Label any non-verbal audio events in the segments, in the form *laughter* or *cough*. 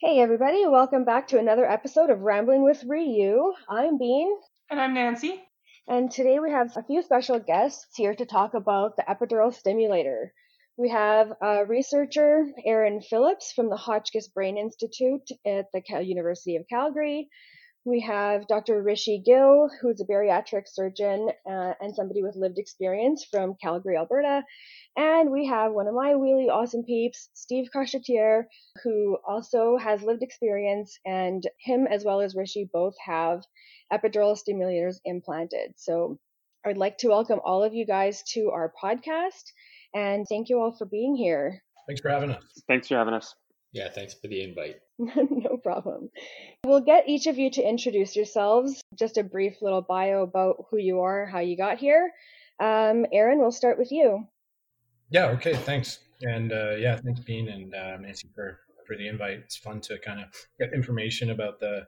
Hey, everybody, welcome back to another episode of Rambling with Ryu. I'm Bean. And I'm Nancy. And today we have a few special guests here to talk about the epidural stimulator. We have a researcher, Aaron Phillips from the Hotchkiss Brain Institute at the University of Calgary. We have Dr. Rishi Gill, who's a bariatric surgeon uh, and somebody with lived experience from Calgary, Alberta. And we have one of my really awesome peeps, Steve Cachetier, who also has lived experience, and him as well as Rishi both have epidural stimulators implanted. So I'd like to welcome all of you guys to our podcast, and thank you all for being here. Thanks for having us. Thanks for having us. Yeah, thanks for the invite. *laughs* no problem. We'll get each of you to introduce yourselves, just a brief little bio about who you are, how you got here. Um, Aaron, we'll start with you. Yeah. Okay. Thanks. And uh, yeah, thanks, Bean and uh, Nancy for for the invite. It's fun to kind of get information about the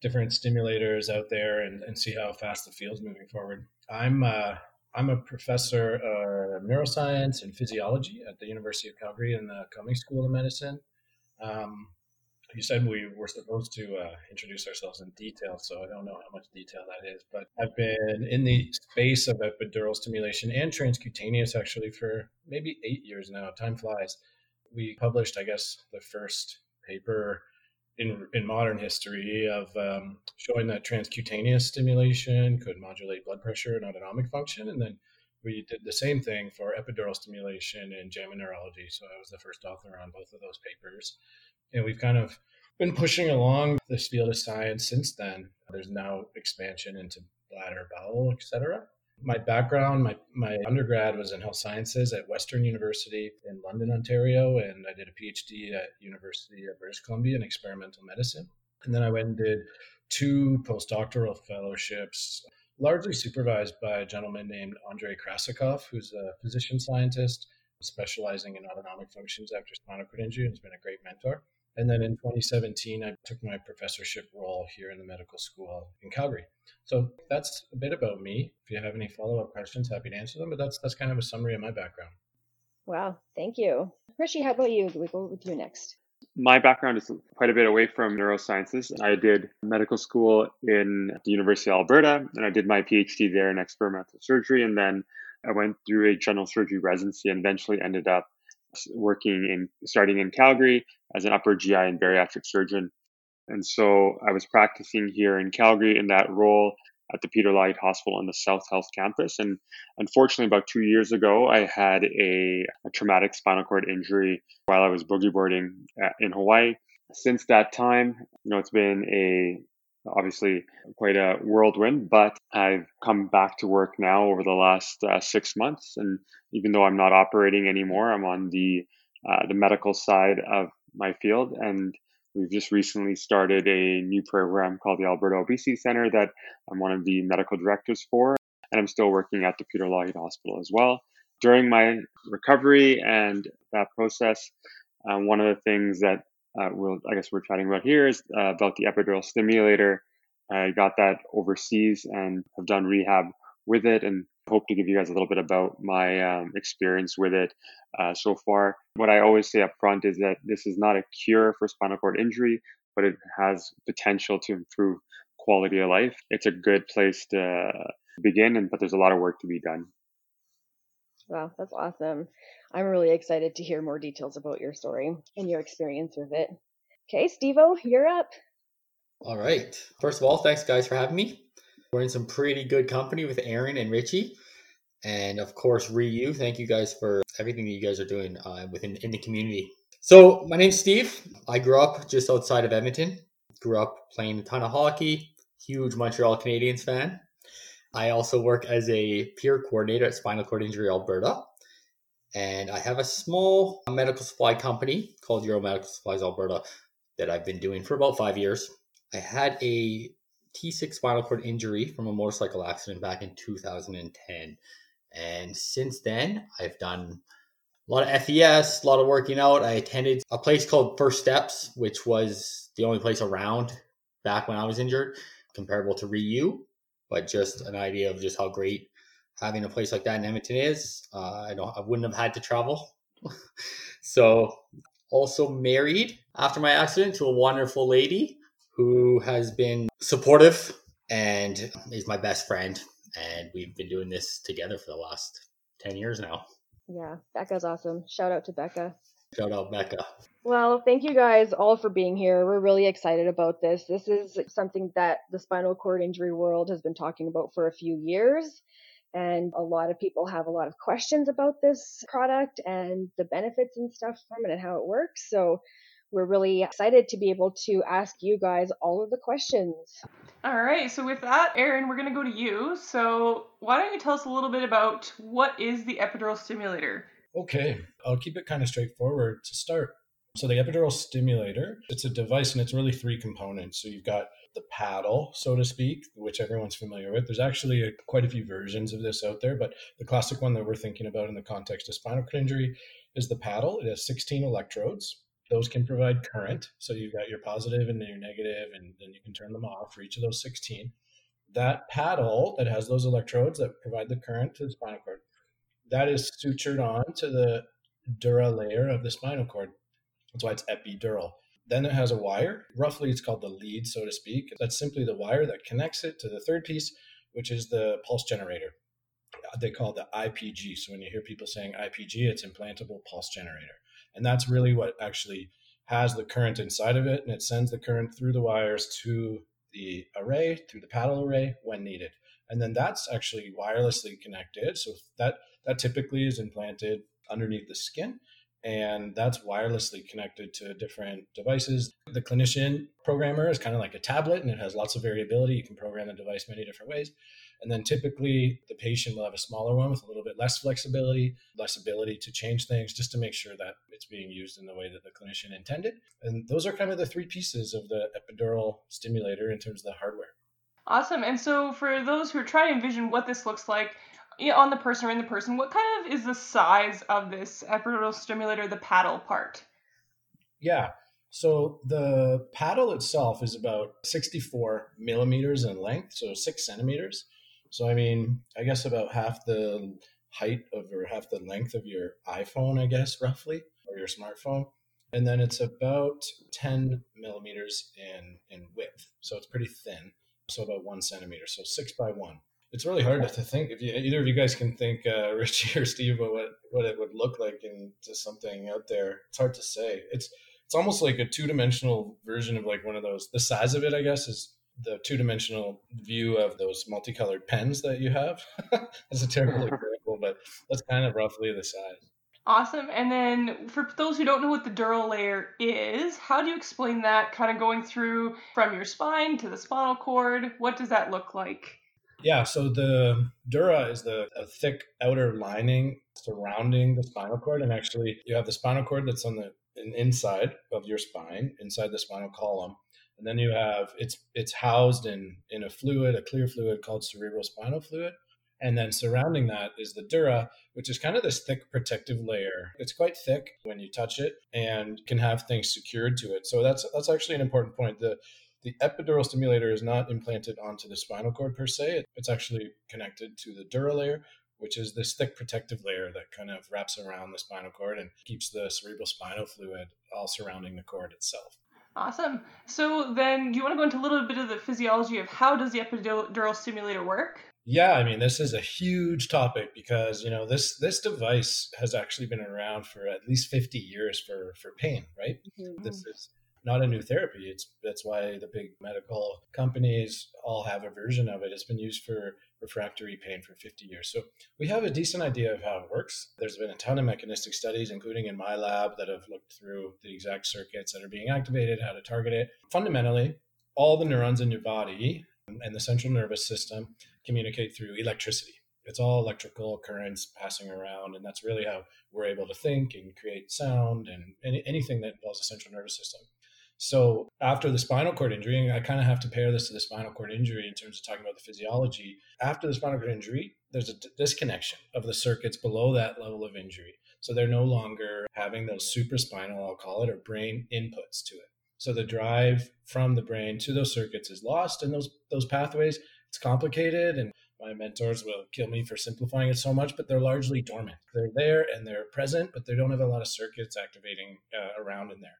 different stimulators out there and, and see how fast the field's moving forward. I'm uh, I'm a professor of neuroscience and physiology at the University of Calgary in the Cummings School of Medicine. Um, you said we were supposed to uh, introduce ourselves in detail, so I don't know how much detail that is. But I've been in the space of epidural stimulation and transcutaneous actually for maybe eight years now. Time flies. We published, I guess, the first paper in in modern history of um, showing that transcutaneous stimulation could modulate blood pressure and autonomic function, and then we did the same thing for epidural stimulation in JAMA Neurology. So I was the first author on both of those papers and we've kind of been pushing along this field of science since then. There's now expansion into bladder, bowel, etc. My background, my, my undergrad was in health sciences at Western University in London, Ontario, and I did a PhD at University of British Columbia in experimental medicine. And then I went and did two postdoctoral fellowships, largely supervised by a gentleman named Andrei Krassioukov, who's a physician scientist specializing in autonomic functions after spinal injury and has been a great mentor. And then in 2017, I took my professorship role here in the medical school in Calgary. So that's a bit about me. If you have any follow up questions, happy to answer them. But that's that's kind of a summary of my background. Wow, thank you. Rishi, how about you? We go with you next. My background is quite a bit away from neurosciences. I did medical school in the University of Alberta, and I did my PhD there in experimental surgery. And then I went through a general surgery residency and eventually ended up working in starting in Calgary as an upper GI and bariatric surgeon. And so I was practicing here in Calgary in that role at the Peter Lougheed Hospital on the South Health campus. And unfortunately, about two years ago, I had a, a traumatic spinal cord injury while I was boogie boarding at, in Hawaii. Since that time, you know, it's been a obviously quite a whirlwind, but I've come back to work now over the last uh, six months. And even though I'm not operating anymore, I'm on the uh, the medical side of my field, and we've just recently started a new program called the Alberta Obesity Center that I'm one of the medical directors for, and I'm still working at the Peter Lougheed Hospital as well. During my recovery and that process, um, one of the things that uh, we'll, I guess we're chatting about here is uh, about the epidural stimulator. I got that overseas and have done rehab with it and hope to give you guys a little bit about my um, experience with it uh, so far. What I always say up front is that this is not a cure for spinal cord injury, but it has potential to improve quality of life. It's a good place to begin, and but there's a lot of work to be done. Wow, that's awesome. I'm really excited to hear more details about your story and your experience with it. Okay, Stevo, you're up. All right. First of all, thanks guys for having me. We're in some pretty good company with Aaron and Richie. And of course, Ryu. Thank you guys for everything that you guys are doing uh, within in the community. So, my name's Steve. I grew up just outside of Edmonton. Grew up playing a ton of hockey. Huge Montreal Canadiens fan. I also work as a peer coordinator at Spinal Cord Injury Alberta and I have a small medical supply company called Euro Medical Supplies Alberta that I've been doing for about five years. I had a T6 spinal cord injury from a motorcycle accident back in 2010. And since then, I've done a lot of FES, a lot of working out. I attended a place called First Steps, which was the only place around back when I was injured, comparable to Ryu, but just an idea of just how great having a place like that in Edmonton is. Uh, I don't, I wouldn't have had to travel. *laughs* so also married after my accident to a wonderful lady who has been supportive and is my best friend. And we've been doing this together for the last 10 years now. Yeah, Becca's awesome. Shout out to Becca. Shout out, Becca. Well, thank you guys all for being here. We're really excited about this. This is something that the spinal cord injury world has been talking about for a few years. And a lot of people have a lot of questions about this product and the benefits and stuff from it and how it works. So we're really excited to be able to ask you guys all of the questions. All right, so with that, Aaron, we're going to go to you. So, why don't you tell us a little bit about what is the epidural stimulator? Okay, I'll keep it kind of straightforward to start. So, the epidural stimulator, it's a device and it's really three components. So, you've got the paddle, so to speak, which everyone's familiar with. There's actually a, quite a few versions of this out there, but the classic one that we're thinking about in the context of spinal cord injury is the paddle. It has 16 electrodes those can provide current. So you've got your positive and your negative, and then you can turn them off for each of those 16. That paddle that has those electrodes that provide the current to the spinal cord, that is sutured on to the dura layer of the spinal cord. That's why it's epidural. Then it has a wire. Roughly, it's called the lead, so to speak. That's simply the wire that connects it to the third piece, which is the pulse generator. They call the IPG. So when you hear people saying IPG, it's implantable pulse generator. And that's really what actually has the current inside of it. And it sends the current through the wires to the array, through the paddle array when needed. And then that's actually wirelessly connected. So that, that typically is implanted underneath the skin and that's wirelessly connected to different devices. The clinician programmer is kind of like a tablet and it has lots of variability. You can program the device many different ways. And then typically the patient will have a smaller one with a little bit less flexibility, less ability to change things just to make sure that it's being used in the way that the clinician intended. And those are kind of the three pieces of the epidural stimulator in terms of the hardware. Awesome. And so for those who are trying to envision what this looks like, on the person or in the person, what kind of is the size of this epidural stimulator, the paddle part? Yeah. So the paddle itself is about 64 millimeters in length, so six centimeters. So, I mean, I guess about half the height of or half the length of your iPhone, I guess, roughly, or your smartphone. And then it's about 10 millimeters in, in width. So it's pretty thin. So about one centimeter. So six by one. It's really hard to think. If you, either of you guys can think, uh, *laughs* Richie or Steve, about what, what it would look like into something out there, it's hard to say. It's it's almost like a two dimensional version of like one of those. The size of it, I guess, is the two dimensional view of those multicolored pens that you have. *laughs* that's a terrible *laughs* example, but that's kind of roughly the size. Awesome. And then for those who don't know what the dural layer is, how do you explain that kind of going through from your spine to the spinal cord? What does that look like? Yeah, so the dura is the thick outer lining surrounding the spinal cord, and actually you have the spinal cord that's on the inside of your spine, inside the spinal column, and then you have it's it's housed in in a fluid, a clear fluid called cerebral spinal fluid. And then surrounding that is the dura, which is kind of this thick protective layer. It's quite thick when you touch it and can have things secured to it. So that's that's actually an important point. The the epidural stimulator is not implanted onto the spinal cord per se. It's actually connected to the dura layer, which is this thick protective layer that kind of wraps around the spinal cord and keeps the cerebral spinal fluid all surrounding the cord itself. Awesome. So then, do you want to go into a little bit of the physiology of how does the epidural stimulator work? Yeah, I mean, this is a huge topic because you know this this device has actually been around for at least fifty years for for pain, right? Mm-hmm. This is not a new therapy. It's that's why the big medical companies all have a version of it. It's been used for refractory pain for 50 years. So we have a decent idea of how it works. There's been a ton of mechanistic studies, including in my lab, that have looked through the exact circuits that are being activated, how to target it. Fundamentally, all the neurons in your body and the central nervous system communicate through electricity. It's all electrical currents passing around, and that's really how we're able to think and create sound and any, anything that involves the central nervous system. So after the spinal cord injury, I kind of have to pair this to the spinal cord injury in terms of talking about the physiology. After the spinal cord injury, there's a disconnection of the circuits below that level of injury. So they're no longer having those supraspinal, I'll call it, or brain inputs to it. So the drive from the brain to those circuits is lost, and those those pathways it's complicated and my mentors will kill me for simplifying it so much, but they're largely dormant. They're there and they're present, but they don't have a lot of circuits activating uh, around in there.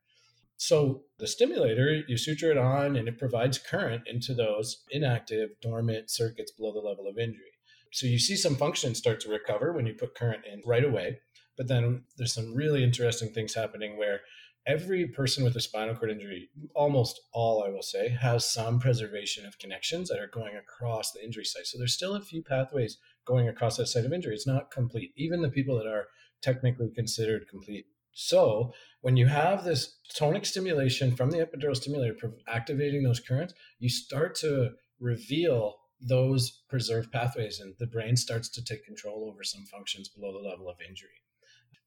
So the stimulator, you suture it on and it provides current into those inactive, dormant circuits below the level of injury. So you see some functions start to recover when you put current in right away. But then there's some really interesting things happening where every person with a spinal cord injury, almost all, I will say, has some preservation of connections that are going across the injury site. So there's still a few pathways going across that site of injury. It's not complete. Even the people that are technically considered complete. So when you have this tonic stimulation from the epidural stimulator activating those currents, you start to reveal those preserved pathways and the brain starts to take control over some functions below the level of injury.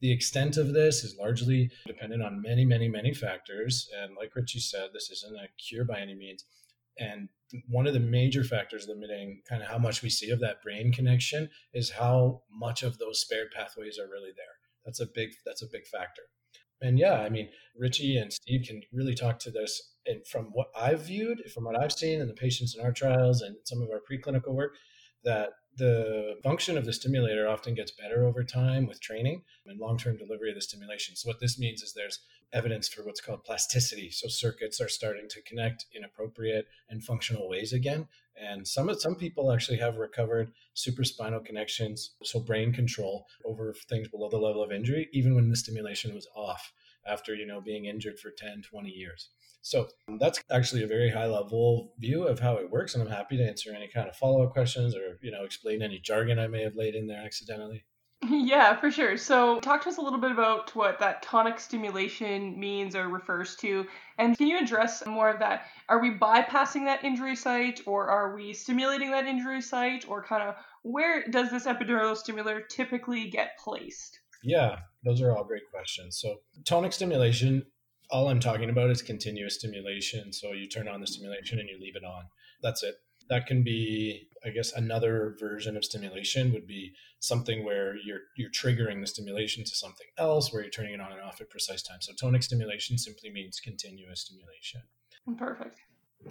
The extent of this is largely dependent on many, many, many factors. And like Richie said, this isn't a cure by any means. And one of the major factors limiting kind of how much we see of that brain connection is how much of those spared pathways are really there. That's a big that's a big factor. And yeah, I mean, Richie and Steve can really talk to this. And from what I've viewed, from what I've seen in the patients in our trials and some of our preclinical work, that the function of the stimulator often gets better over time with training and long-term delivery of the stimulation. So what this means is there's evidence for what's called plasticity. So circuits are starting to connect in appropriate and functional ways again. And some some people actually have recovered supraspinal connections, so brain control over things below the level of injury, even when the stimulation was off after you know being injured for 10, 20 years. So that's actually a very high level view of how it works, and I'm happy to answer any kind of follow up questions or you know explain any jargon I may have laid in there accidentally. *laughs* Yeah, for sure. So, talk to us a little bit about what that tonic stimulation means or refers to. And can you address more of that? Are we bypassing that injury site or are we stimulating that injury site? Or kind of where does this epidural stimulator typically get placed? Yeah, those are all great questions. So, tonic stimulation all I'm talking about is continuous stimulation. So you turn on the stimulation and you leave it on. That's it. That can be, I guess, another version of stimulation would be something where you're you're triggering the stimulation to something else, where you're turning it on and off at precise times. So tonic stimulation simply means continuous stimulation. Perfect.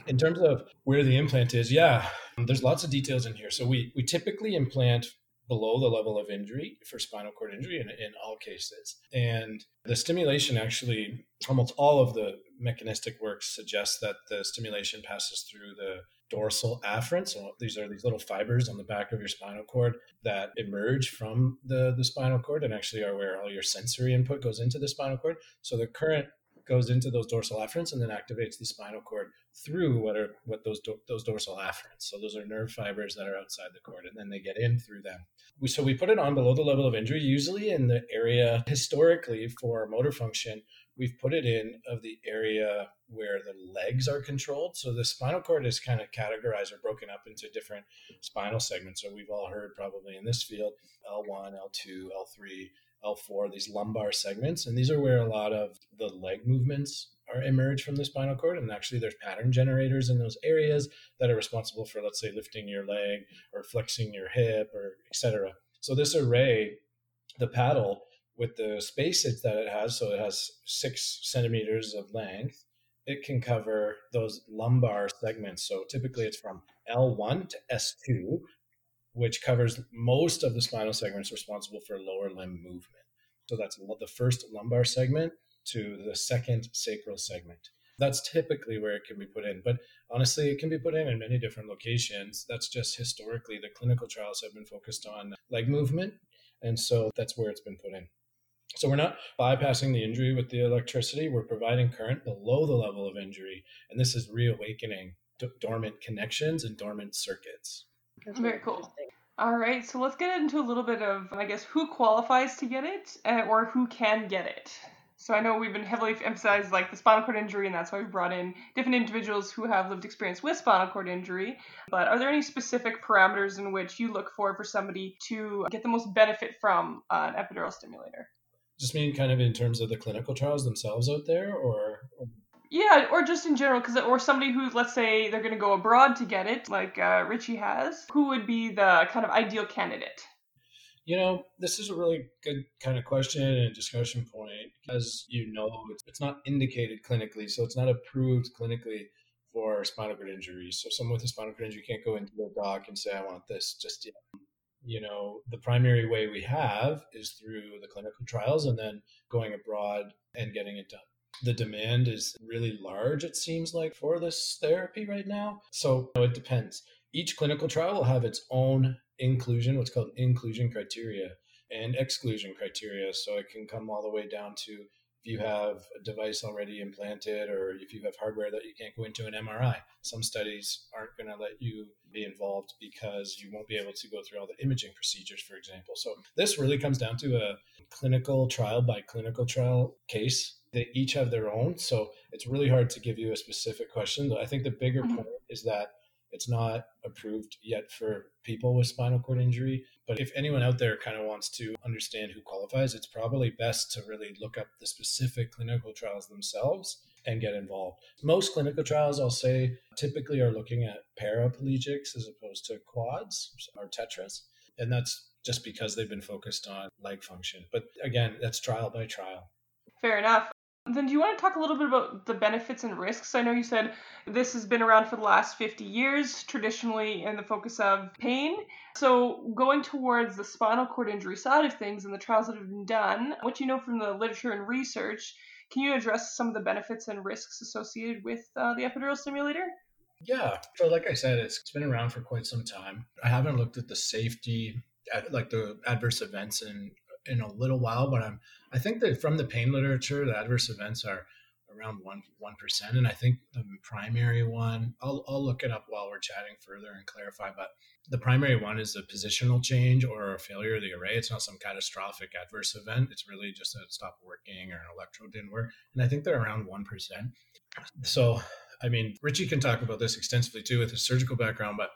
In terms of where the implant is, yeah, there's lots of details in here. So we we typically implant below the level of injury for spinal cord injury in, in all cases. And the stimulation actually, almost all of the mechanistic work suggests that the stimulation passes through the dorsal afferent. So these are these little fibers on the back of your spinal cord that emerge from the, the spinal cord and actually are where all your sensory input goes into the spinal cord. So the current goes into those dorsal afferents and then activates the spinal cord through what are what those do, those dorsal afferents. So those are nerve fibers that are outside the cord, and then they get in through them. We, so we put it on below the level of injury, usually in the area historically for motor function. We've put it in of the area where the legs are controlled. So the spinal cord is kind of categorized or broken up into different spinal segments. So we've all heard probably in this field L1, L2, L3, L4, these lumbar segments. And these are where a lot of the leg movements are emerge from the spinal cord. And actually, there's pattern generators in those areas that are responsible for, let's say, lifting your leg or flexing your hip or etc. So this array, the paddle with the space that it has, so it has six centimeters of length, it can cover those lumbar segments. So typically it's from L1 to S2, which covers most of the spinal segments responsible for lower limb movement. So that's the first lumbar segment to the second sacral segment. That's typically where it can be put in. But honestly, it can be put in in many different locations. That's just historically the clinical trials have been focused on leg movement. And so that's where it's been put in. So we're not bypassing the injury with the electricity. We're providing current below the level of injury. And this is reawakening dormant connections and dormant circuits. That's Very cool. All right, so let's get into a little bit of, I guess, who qualifies to get it uh, or who can get it. So I know we've been heavily emphasized like the spinal cord injury, and that's why we brought in different individuals who have lived experience with spinal cord injury. But are there any specific parameters in which you look for for somebody to get the most benefit from uh, an epidural stimulator? Just mean kind of in terms of the clinical trials themselves out there, or yeah, or just in general, because or somebody who, let's say, they're going to go abroad to get it, like uh, Richie has. Who would be the kind of ideal candidate? You know, this is a really good kind of question and discussion point. As you know, it's, not indicated clinically, so it's not approved clinically for spinal cord injuries. So someone with a spinal cord injury can't go into the doc and say, I want this just yet. You know, the primary way we have is through the clinical trials and then going abroad and getting it done. The demand is really large, it seems like, for this therapy right now. So you know, it depends. Each clinical trial will have its own inclusion, what's called inclusion criteria and exclusion criteria. So it can come all the way down to if you have a device already implanted or if you have hardware that you can't go into an MRI. Some studies aren't going to let you be involved because you won't be able to go through all the imaging procedures, for example. So this really comes down to a clinical trial by clinical trial case. They each have their own. So it's really hard to give you a specific question. I think the bigger mm-hmm. point is that it's not approved yet for people with spinal cord injury. But if anyone out there kind of wants to understand who qualifies, it's probably best to really look up the specific clinical trials themselves and get involved. Most clinical trials, I'll say, typically are looking at paraplegics as opposed to quads or tetras. And that's just because they've been focused on leg function. But again, that's trial by trial. Fair enough. Then, do you want to talk a little bit about the benefits and risks? I know you said this has been around for the last 50 years, traditionally in the focus of pain. So, going towards the spinal cord injury side of things and the trials that have been done, what you know from the literature and research, can you address some of the benefits and risks associated with uh, the epidural stimulator? Yeah. So, like I said, it's been around for quite some time. I haven't looked at the safety, like the adverse events and in a little while, but I'm I think that from the pain literature, the adverse events are around one one percent, and I think the primary one I'll I'll look it up while we're chatting further and clarify. But the primary one is a positional change or a failure of the array. It's not some catastrophic adverse event. It's really just a stop working or an electrode didn't work, and I think they're around one percent. So I mean, Richie can talk about this extensively too with his surgical background, but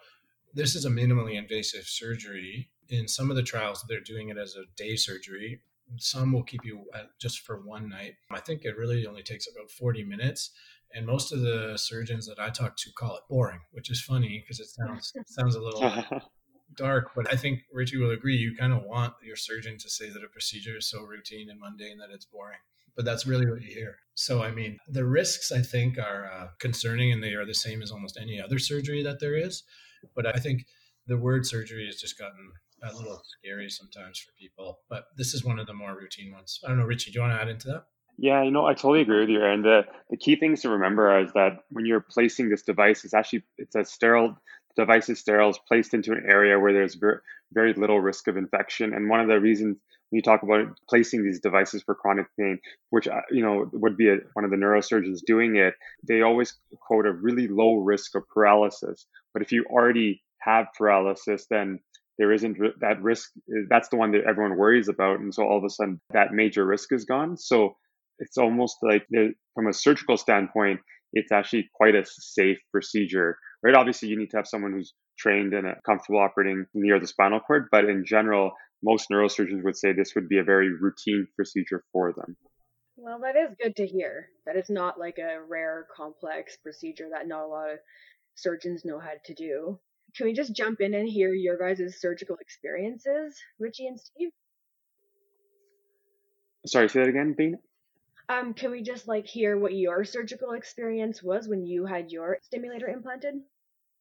this is a minimally invasive surgery. In some of the trials, they're doing it as a day surgery. Some will keep you just for one night. I think it really only takes about 40 minutes. And most of the surgeons that I talk to call it boring, which is funny because it sounds *laughs* sounds a little *laughs* dark. But I think Richie will agree. You kind of want your surgeon to say that a procedure is so routine and mundane that it's boring but that's really what you hear. So, I mean, the risks I think are uh, concerning and they are the same as almost any other surgery that there is. But I think the word surgery has just gotten a little scary sometimes for people. But this is one of the more routine ones. I don't know, Richie, do you want to add into that? Yeah, you know, I totally agree with you. And the, the key things to remember is that when you're placing this device, it's actually it's a sterile device is sterile, is placed into an area where there's very, little risk of infection. And one of the reasons when you talk about placing these devices for chronic pain, which uh, you know would be a, one of the neurosurgeons doing it, they always quote a really low risk of paralysis. But if you already have paralysis, then there isn't that risk. Eh, that's the one that everyone worries about, and so all of a sudden that major risk is gone. So it's almost like from a surgical standpoint, it's actually quite a safe procedure, right? Obviously, you need to have someone who's trained and uh, comfortable operating near the spinal cord, but in general, most neurosurgeons would say this would be a very routine procedure for them. Well, that is good to hear. That it's not like a rare, complex procedure that not a lot of surgeons know how to do. Can we just jump in and hear your guys' surgical experiences, Richie and Steve? Sorry, say that again, Bean. Um, can we just like hear what your surgical experience was when you had your stimulator implanted?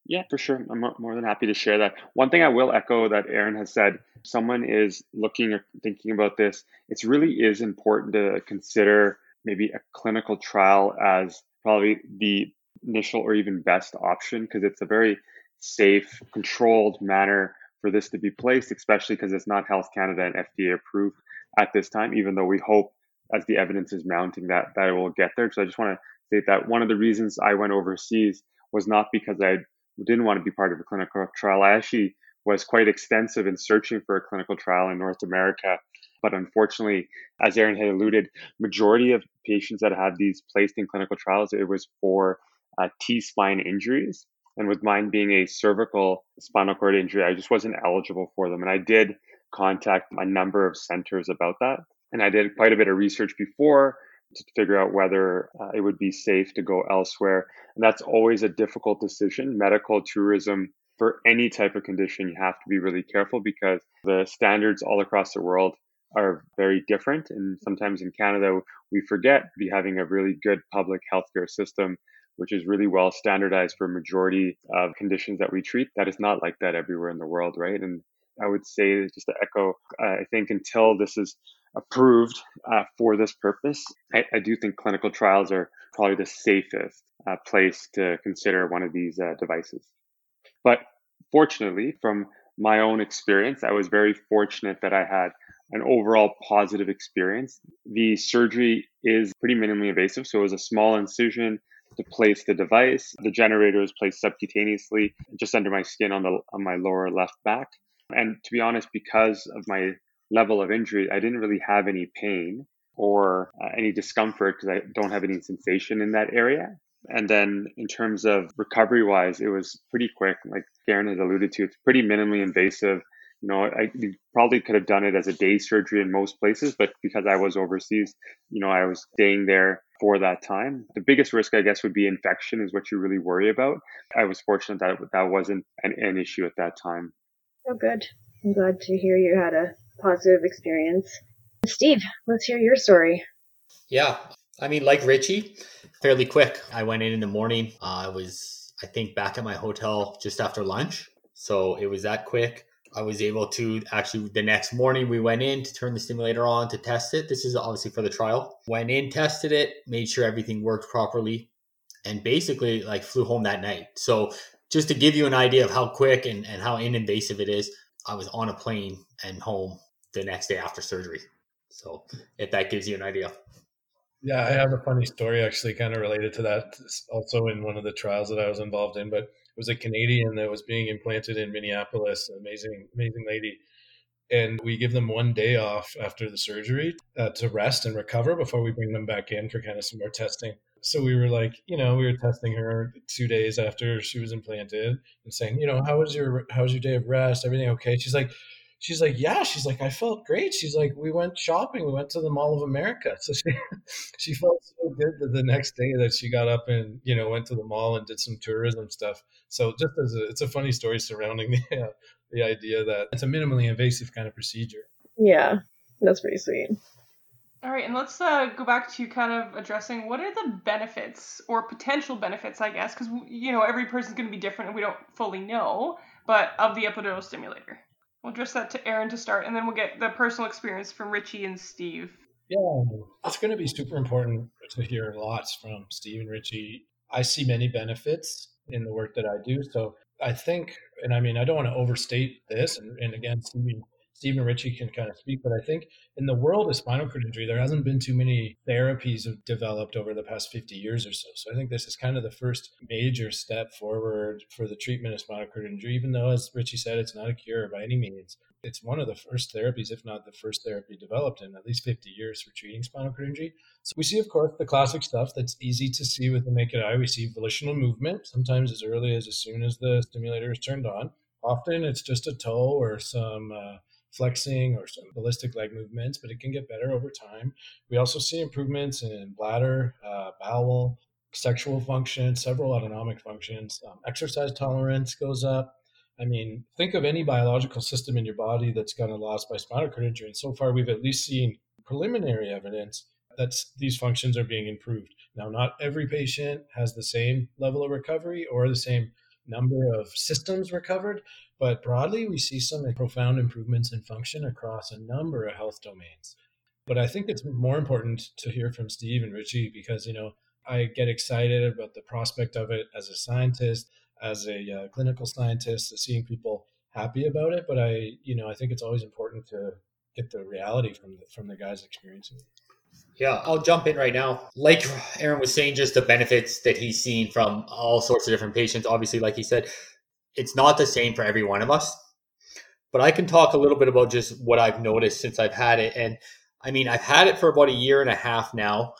Yeah, for sure. I'm more than happy to share that. One thing I will echo that Aaron has said someone is looking or thinking about this, it really is important to consider maybe a clinical trial as probably the initial or even best option because it's a very safe, controlled manner for this to be placed, especially because it's not Health Canada and FDA approved at this time, even though we hope as the evidence is mounting that that it will get there. So I just want to state that one of the reasons I went overseas was not because I didn't want to be part of a clinical trial. I actually was quite extensive in searching for a clinical trial in North America. But unfortunately, as Aaron had alluded, majority of patients that had these placed in clinical trials, it was for uh, T-spine injuries. And with mine being a cervical spinal cord injury, I just wasn't eligible for them. And I did contact a number of centers about that. And I did quite a bit of research before to figure out whether uh, it would be safe to go elsewhere. And that's always a difficult decision. Medical tourism for any type of condition, you have to be really careful because the standards all across the world are very different. And sometimes in Canada, we forget to be having a really good public healthcare system which is really well standardized for majority of conditions that we treat. That is not like that everywhere in the world, right? And I would say just to echo, I think until this is approved uh, for this purpose, I, I, do think clinical trials are probably the safest uh, place to consider one of these uh, devices. But fortunately, from my own experience, I was very fortunate that I had an overall positive experience. The surgery is pretty minimally invasive, so it was a small incision to place the device. The generator was placed subcutaneously just under my skin on the on my lower left back. And to be honest, because of my level of injury, I didn't really have any pain or uh, any discomfort because I don't have any sensation in that area. And then in terms of recovery wise, it was pretty quick. Like Aaron has alluded to, it's pretty minimally invasive. You know, I probably could have done it as a day surgery in most places, but because I was overseas, you know, I was staying there for that time. The biggest risk, I guess, would be infection, is what you really worry about. I was fortunate that that wasn't an, an issue at that time. Oh, good. I'm glad to hear you had a positive experience. Steve, let's hear your story. Yeah, I mean, like Richie, fairly quick. I went in in the morning. Uh, I was, I think, back at my hotel just after lunch. So it was that quick. I was able to actually the next morning we went in to turn the stimulator on to test it. This is obviously for the trial. Went in, tested it, made sure everything worked properly, and basically like flew home that night. So just to give you an idea of how quick and, and how invasive it is, I was on a plane and home the next day after surgery. So if that gives you an idea. Yeah, I have a funny story actually kind of related to that also in one of the trials that I was involved in, but was a Canadian that was being implanted in Minneapolis. Amazing, amazing lady. And we give them one day off after the surgery uh, to rest and recover before we bring them back in for kind of some more testing. So we were like, you know, we were testing her two days after she was implanted and saying, you know, how was your how was your day of rest? Everything okay? She's like, she's like, yeah. She's like, I felt great. She's like, we went shopping. We went to the Mall of America. So she *laughs* she felt so good that the next day that she got up and you know went to the mall and did some tourism stuff. So just as a, it's a funny story surrounding *laughs* the uh, the idea that it's a minimally invasive kind of procedure. Yeah, that's pretty sweet. All right, and let's uh, go back to kind of addressing what are the benefits or potential benefits, I guess, because you know every person's going to be different and we don't fully know, but of the epidural stimulator. We'll address that to Aaron to start, and then we'll get the personal experience from Richie and Steve. Yeah, it's going to be super important to hear lots from Steve and Richie. I see many benefits in the work that I do. So I think, and I mean, I don't want to overstate this. And, and again, Steve, Steve and Richie can kind of speak, but I think in the world of spinal cord injury, there hasn't been too many therapies developed over the past 50 years or so. So I think this is kind of the first major step forward for the treatment of spinal cord injury, even though, as Richie said, it's not a cure by any means. It's one of the first therapies, if not the first therapy developed in at least 50 years for treating spinal cord injury. So we see, of course, the classic stuff that's easy to see with the naked eye. We see volitional movement, sometimes as early as as soon as the stimulator is turned on. Often it's just a toe or some uh, flexing or some ballistic leg movements, but it can get better over time. We also see improvements in bladder, uh, bowel, sexual function, several autonomic functions. Um, exercise tolerance goes up. I mean, think of any biological system in your body that's gotten lost by spinal cord injury. And so far, we've at least seen preliminary evidence that these functions are being improved. Now, not every patient has the same level of recovery or the same number of systems recovered, but broadly, we see some profound improvements in function across a number of health domains. But I think it's more important to hear from Steve and Richie because, you know, I get excited about the prospect of it as a scientist, as a uh, clinical scientist, seeing people happy about it. But I, you know, I think it's always important to get the reality from the, from the guys experiencing it. Yeah, I'll jump in right now. Like Aaron was saying, just the benefits that he's seen from all sorts of different patients. Obviously, like he said, it's not the same for every one of us. But I can talk a little bit about just what I've noticed since I've had it. And I mean, I've had it for about a year and a half now.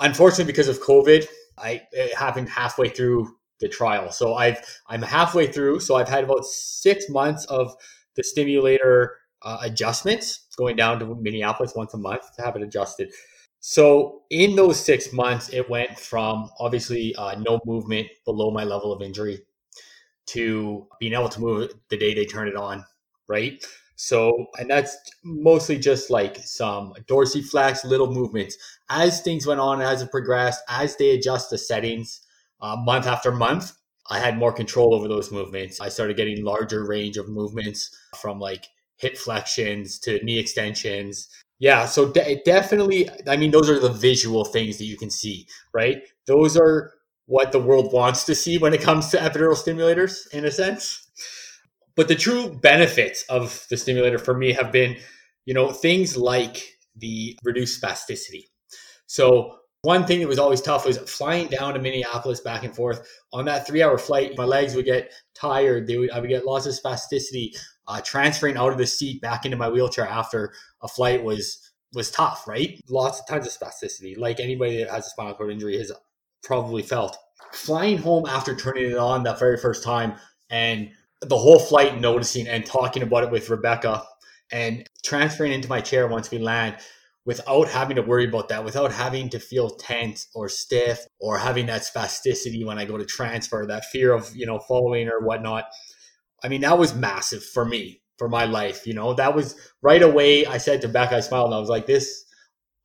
Unfortunately, because of COVID, I it happened halfway through the trial. So I've I'm halfway through. So I've had about six months of the stimulator uh, adjustments, going down to Minneapolis once a month to have it adjusted. So in those six months, it went from obviously uh, no movement below my level of injury to being able to move the day they turn it on, right? So, and that's mostly just like some dorsiflex, little movements. As things went on, as it progressed, as they adjust the settings, uh, month after month, I had more control over those movements. I started getting larger range of movements from like hip flexions to knee extensions. Yeah, so de- definitely, I mean, those are the visual things that you can see, right? Those are what the world wants to see when it comes to epidural stimulators, in a sense. But the true benefits of the stimulator for me have been, you know, things like the reduced spasticity. So one thing that was always tough was flying down to Minneapolis back and forth on that three hour flight. My legs would get tired. They would, I would get lots of spasticity. Uh, transferring out of the seat back into my wheelchair after a flight was was tough, right? Lots of tons of spasticity, like anybody that has a spinal cord injury has probably felt. Flying home after turning it on that very first time and the whole flight noticing and talking about it with Rebecca and transferring into my chair once we land without having to worry about that, without having to feel tense or stiff or having that spasticity when I go to transfer, that fear of, you know, falling or whatnot. I mean, that was massive for me, for my life. You know, that was right away. I said to Beck, I smiled and I was like, this,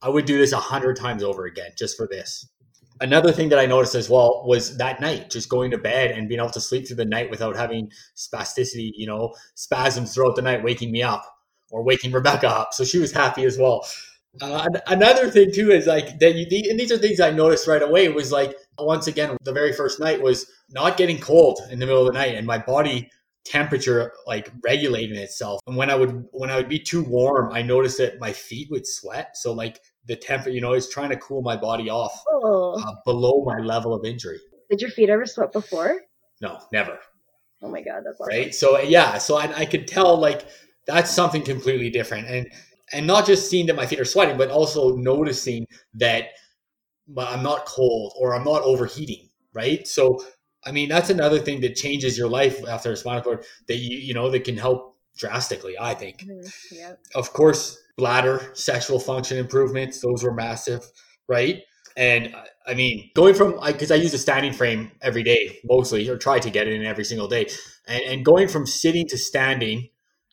I would do this a hundred times over again just for this. Another thing that I noticed as well was that night, just going to bed and being able to sleep through the night without having spasticity, you know, spasms throughout the night, waking me up or waking Rebecca up. So she was happy as well. Uh, another thing too is like that you and these are things I noticed right away was like once again the very first night was not getting cold in the middle of the night and my body temperature like regulating itself and when I would when I would be too warm I noticed that my feet would sweat so like the temperature you know is trying to cool my body off oh. uh, below my level of injury. Did your feet ever sweat before? No, never. Oh my god, that's awesome. right. So yeah, so I, I could tell like that's something completely different and and not just seeing that my feet are sweating, but also noticing that I'm not cold or I'm not overheating, right? So, I mean, that's another thing that changes your life after a spinal cord that you you know that can help drastically. I think. Mm-hmm. Yeah. Of course, bladder, sexual function improvements; those were massive, right? And I mean, going from because I, I, use a standing frame every day, mostly, or try to get it in every single day, and, and going from sitting to standing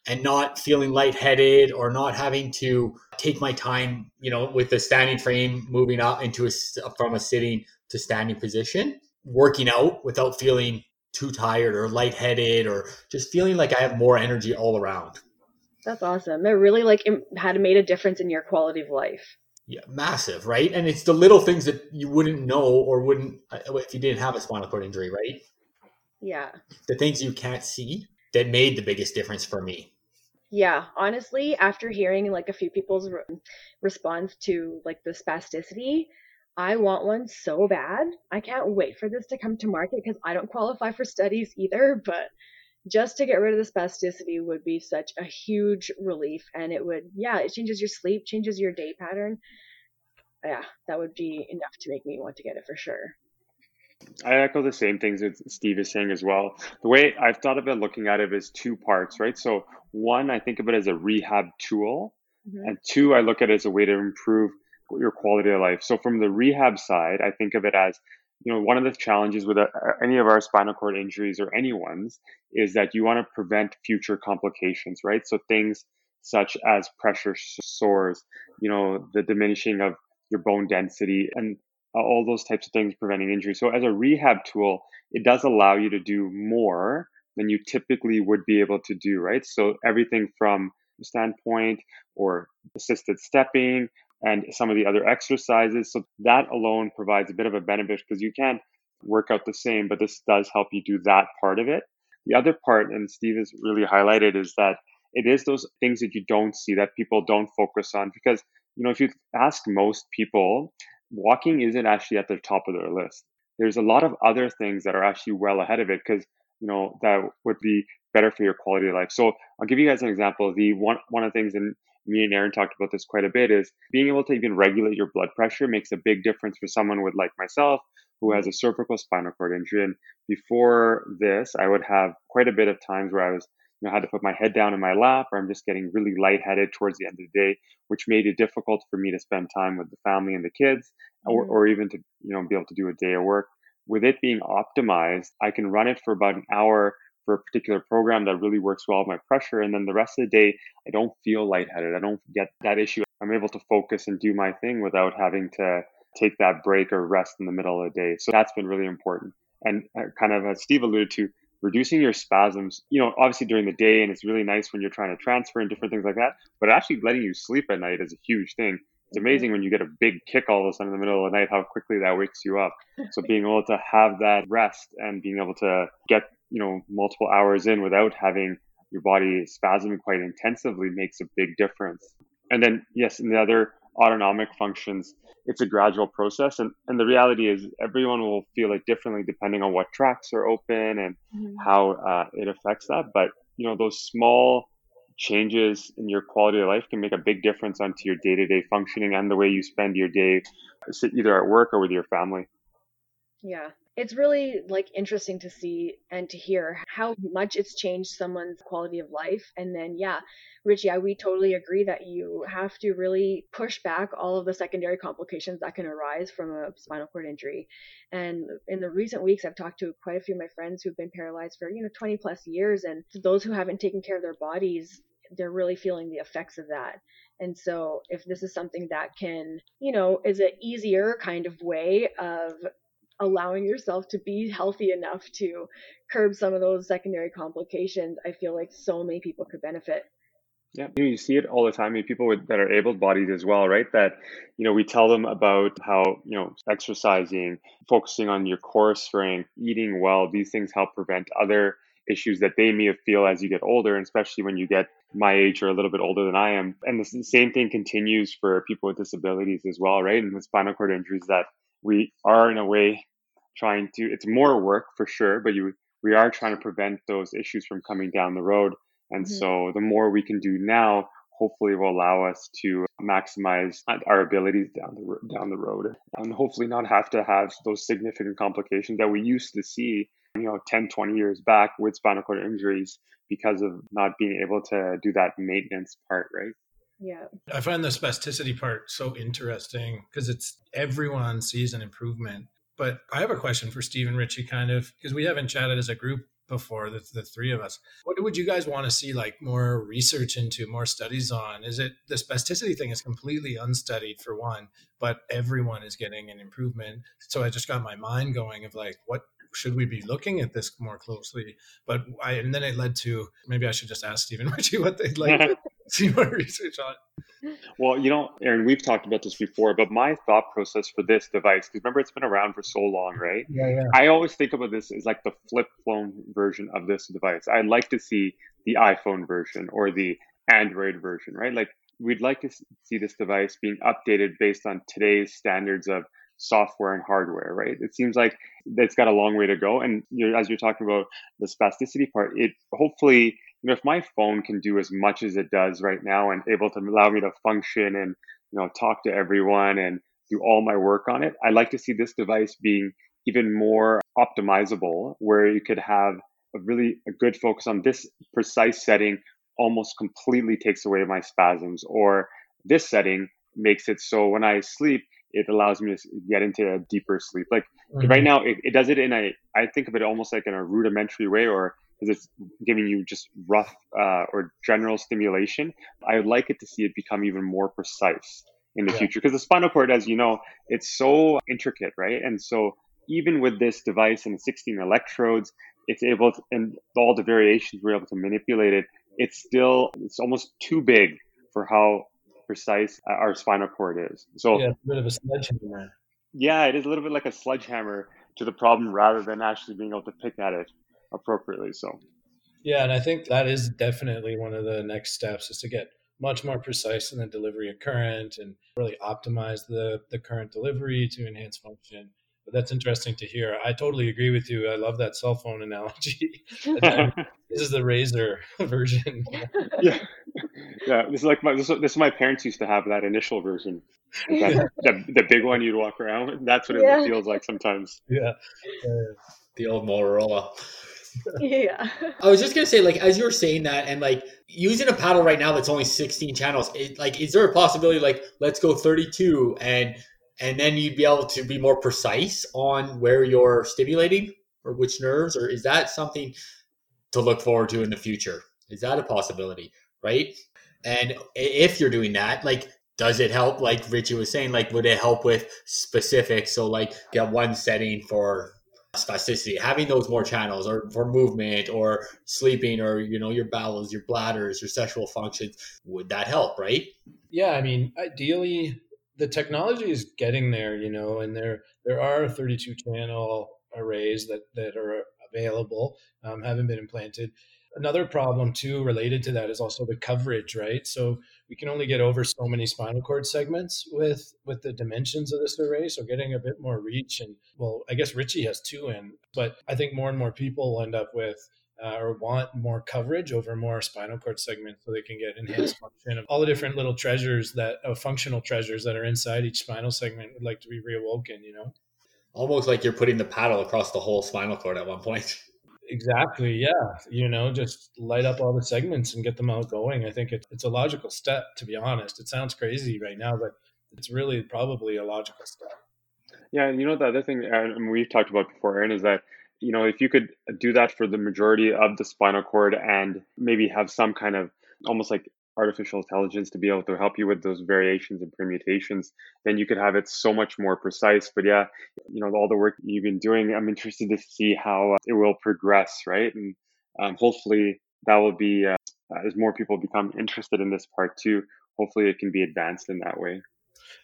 and not feeling lightheaded or not having to take my time, you know, with the standing frame moving up into a from a sitting to standing position, working out without feeling too tired or lightheaded or just feeling like I have more energy all around. That's awesome. It really like had made a difference in your quality of life. Yeah, massive, right? And it's the little things that you wouldn't know or wouldn't uh, if you didn't have a spinal cord injury, right? Yeah. The things you can't see that made the biggest difference for me. Yeah, honestly, after hearing like a few people's re- response to like the spasticity, I want one so bad. I can't wait for this to come to market because I don't qualify for studies either, but just to get rid of the spasticity would be such a huge relief and it would yeah, it changes your sleep, changes your day pattern. Yeah, that would be enough to make me want to get it for sure. I echo the same things that Steve is saying as well. The way I've thought of it looking at it is two parts, right? So one, I think of it as a rehab tool, mm-hmm. and two, I look at it as a way to improve your quality of life. So from the rehab side, I think of it as you know one of the challenges with uh, any of our spinal cord injuries or anyone's is that you want to prevent future complications, right? So things such as pressure sores, you know, the diminishing of your bone density, and Uh, all those types of things preventing injury. So as a rehab tool, it does allow you to do more than you typically would be able to do, right? So everything from standpoint or assisted stepping and some of the other exercises. So that alone provides a bit of a benefit because you can't work out the same, but this does help you do that part of it. The other part, and Steve has really highlighted, is that it is those things that you don't see that people don't focus on because you know if you ask most people walking isn't actually at the top of their list. There's a lot of other things that are actually well ahead of it because you know that would be better for your quality of life. So I'll give you guys an example. The one one of the things, and me and Aaron talked about this quite a bit, is being able to even regulate your blood pressure makes a big difference for someone with like myself who has mm-hmm. a cervical spinal cord injury. And before this, I would have quite a bit of times where I was you know, had to put my head down in my lap, or I'm just getting really lightheaded towards the end of the day, which made it difficult for me to spend time with the family and the kids, or, mm-hmm. or even to you know be able to do a day of work. With it being optimized, I can run it for about an hour for a particular program that really works well with my pressure, and then the rest of the day I don't feel lightheaded. I don't get that issue. I'm able to focus and do my thing without having to take that break or rest in the middle of the day. So that's been really important. And uh, kind of as Steve alluded to, reducing your spasms, you know, obviously during the day, and it's really nice when you're trying to transfer and different things like that. But actually letting you sleep at night is a huge thing. It's mm-hmm. amazing when you get a big kick all of a sudden in the middle of the night, how quickly that wakes you up. *laughs* So being able to have that rest and being able to get, you know, multiple hours in without having your body spasming quite intensively makes a big difference. And then, yes, and the other autonomic functions, it's a gradual process. And, and the reality is, everyone will feel it differently depending on what tracks are open and mm-hmm. how uh, it affects that. But, you know, those small changes in your quality of life can make a big difference onto your day to day functioning and the way you spend your day, either at work or with your family. Yeah, it's really like interesting to see and to hear how much it's changed someone's quality of life. And then yeah richie I, we totally agree that you have to really push back all of the secondary complications that can arise from a spinal cord injury. And in the recent weeks i've talked to quite a few of my friends who've been paralyzed for you know 20 plus years and those who haven't taken care of their bodies they're really feeling the effects of that. And so if this is something that can you know is an easier kind of way of allowing yourself to be healthy enough to curb some of those secondary complications, I feel like so many people could benefit. Yeah, you see it all the time. I mean, people with, that are able-bodied as well, right? That you know, we tell them about how you know exercising, focusing on your core strength, eating well. These things help prevent other issues that they may feel as you get older, and especially when you get my age or a little bit older than I am. And the same thing continues for people with disabilities as well, right? And with spinal cord injuries, that we are in a way trying to it's more work for sure but you we are trying to prevent those issues from coming down the road. And mm-hmm. so the more we can do now hopefully will allow us to maximize our abilities down the down the road. And hopefully not have to have those significant complications that we used to see you know 10 20 years back with spinal cord injuries because of not being able to do that maintenance part right yeah. I find the spasticity part so interesting because it's everyone sees an improvement. But I have a question for Steve and Richie, kind of, because we haven't chatted as a group before, the, the three of us. What would you guys want to see like more research into, more studies on? Is it the spasticity thing is completely unstudied for one, but everyone is getting an improvement. So I just got my mind going of like, what should we be looking at this more closely? But I, and then it led to maybe I should just ask Stephen *laughs* Richie what they'd like *laughs* to *laughs* see more research on. Well, you know, Aaron, we've talked about this before, but my thought process for this device, because remember it's been around for so long, right? Yeah, yeah. I always think about this as like the flip phone version of this device. I'd like to see the iPhone version or the Android version, right? Like we'd like to see this device being updated based on today's standards of software and hardware, right? It seems like it's got a long way to go. And you know, as you're talking about the spasticity part, it hopefully you know, if my phone can do as much as it does right now and able to allow me to function and, you know, talk to everyone and do all my work on it, I'd like to see this device being even more optimizable where you could have a really a good focus on this precise setting almost completely takes away my spasms or this setting makes it so when I sleep, it allows me to get into a deeper sleep. Like mm-hmm. right now, it, it, does it in a, I think of it almost like in a rudimentary way or because it's giving you just rough uh, or general stimulation. I would like it to see it become even more precise in the yeah. future because the spinal cord, as you know, it's so intricate, right? And so even with this device and 16 electrodes, it's able to, and all the variations we're able to manipulate it. It's still, it's almost too big for how precise our spinal cord is. So yeah, a bit of a sledgehammer. Yeah, it is a little bit like a sledgehammer to the problem rather than actually being able to pick at it appropriately. So, yeah, and I think that is definitely one of the next steps is to get much more precise in the delivery of current and really optimize the the current delivery to enhance function. But that's interesting to hear. I totally agree with you. I love that cell phone analogy. *laughs* *laughs* this is the Razr *laughs* version. yeah, yeah. This is like my this, this is my parents used to have that initial version. That, the, the big one you'd walk around with. That's what yeah. it feels like sometimes. Yeah. The old Motorola yeah. *laughs* I was just gonna say, like, as you were saying that, and like using a paddle right now that's only 16 channels, it, like, is there a possibility, like, let's go 32, and and then you'd be able to be more precise on where you're stimulating or which nerves, or is that something to look forward to in the future? Is that a possibility, right? And if you're doing that, like, does it help like richie was saying like would it help with specifics so like get one setting for spasticity having those more channels or for movement or sleeping or you know your bowels your bladders your sexual functions would that help right? Yeah i mean ideally the technology is getting there you know and there there are 32 channel arrays that that are available um, haven't been implanted. Another problem too related to that is also the coverage right? So we can only get over so many spinal cord segments with with the dimensions of this array so getting a bit more reach and well i guess richie has two in but i think more and more people will end up with uh, or want more coverage over more spinal cord segments so they can get enhanced *laughs* function of all the different little treasures that uh, functional treasures that are inside each spinal segment would like to be reawoken you know? Almost like you're putting the paddle across the whole spinal cord at one point *laughs* Exactly. Yeah. You know, just light up all the segments and get them all going. I think it's, it's a logical step, to be honest. It sounds crazy right now, but it's really probably a logical step. Yeah. And you know, the other thing uh, and we've talked about before, Aaron, is that, you know, if you could do that for the majority of the spinal cord and maybe have some kind of almost like artificial intelligence to be able to help you with those variations and permutations, then you could have it so much more precise. But yeah, you know, all the work you've been doing, I'm interested to see how uh, it will progress, right? And um, hopefully that will be, uh, as more people become interested in this part too, hopefully it can be advanced in that way.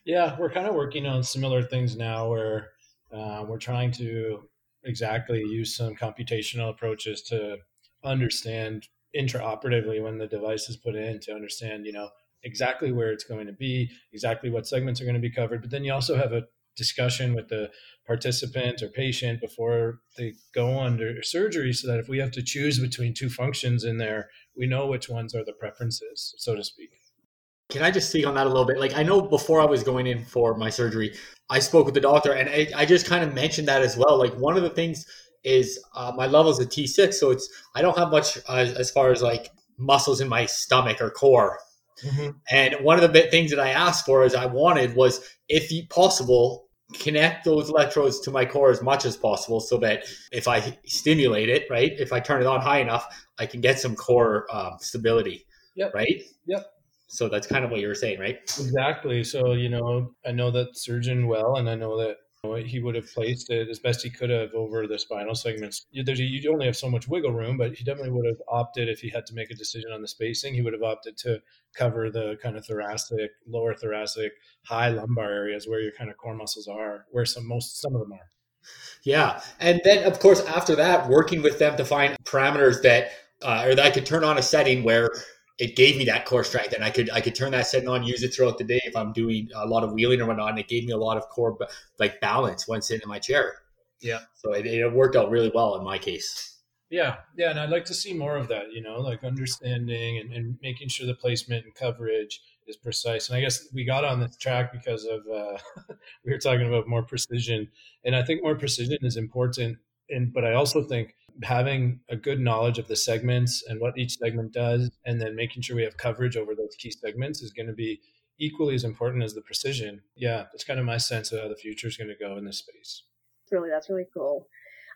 Yeah, we're kind of working on similar things now where uh, we're trying to exactly use some computational approaches to understand intraoperatively when the device is put in to understand, you know, exactly where it's going to be, exactly what segments are going to be covered. But then you also have a discussion with the participant or patient before they go under surgery so that if we have to choose between two functions in there, we know which ones are the preferences, so to speak. Can I just speak on that a little bit? Like, I know before I was going in for my surgery, I spoke with the doctor and I, I just kind of mentioned that as well. Like, one of the things is uh, my levels of T6, so it's I don't have much uh, as far as like muscles in my stomach or core. Mm-hmm. And one of the things that I asked for, as I wanted, was if possible, connect those electrodes to my core as much as possible, so that if I stimulate it, right, if I turn it on high enough, I can get some core um, stability. Yep. Right. Yep. So that's kind of what you were saying, right? Exactly. So you know, I know that surgeon well, and I know that he would have placed it as best he could have over the spinal segments. You, you only have so much wiggle room, but he definitely would have opted if he had to make a decision on the spacing. He would have opted to cover the kind of thoracic, lower thoracic, high lumbar areas where your kind of core muscles are, where some most some of them are. Yeah, and then of course after that, working with them to find parameters that uh, or that I could turn on a setting where it gave me that core strength and I could I could turn that setting on, use it throughout the day if I'm doing a lot of wheeling or whatnot. And it gave me a lot of core like balance when sitting in my chair. Yeah. So it, it worked out really well in my case. Yeah, yeah, and I'd like to see more of that. You know, like understanding and, and making sure the placement and coverage is precise. And I guess we got on this track because of uh, *laughs* we were talking about more precision, and I think more precision is important. And but I also think having a good knowledge of the segments and what each segment does, and then making sure we have coverage over those key segments is going to be equally as important as the precision. Yeah, that's kind of my sense of how the future is going to go in this space. Really, that's really cool.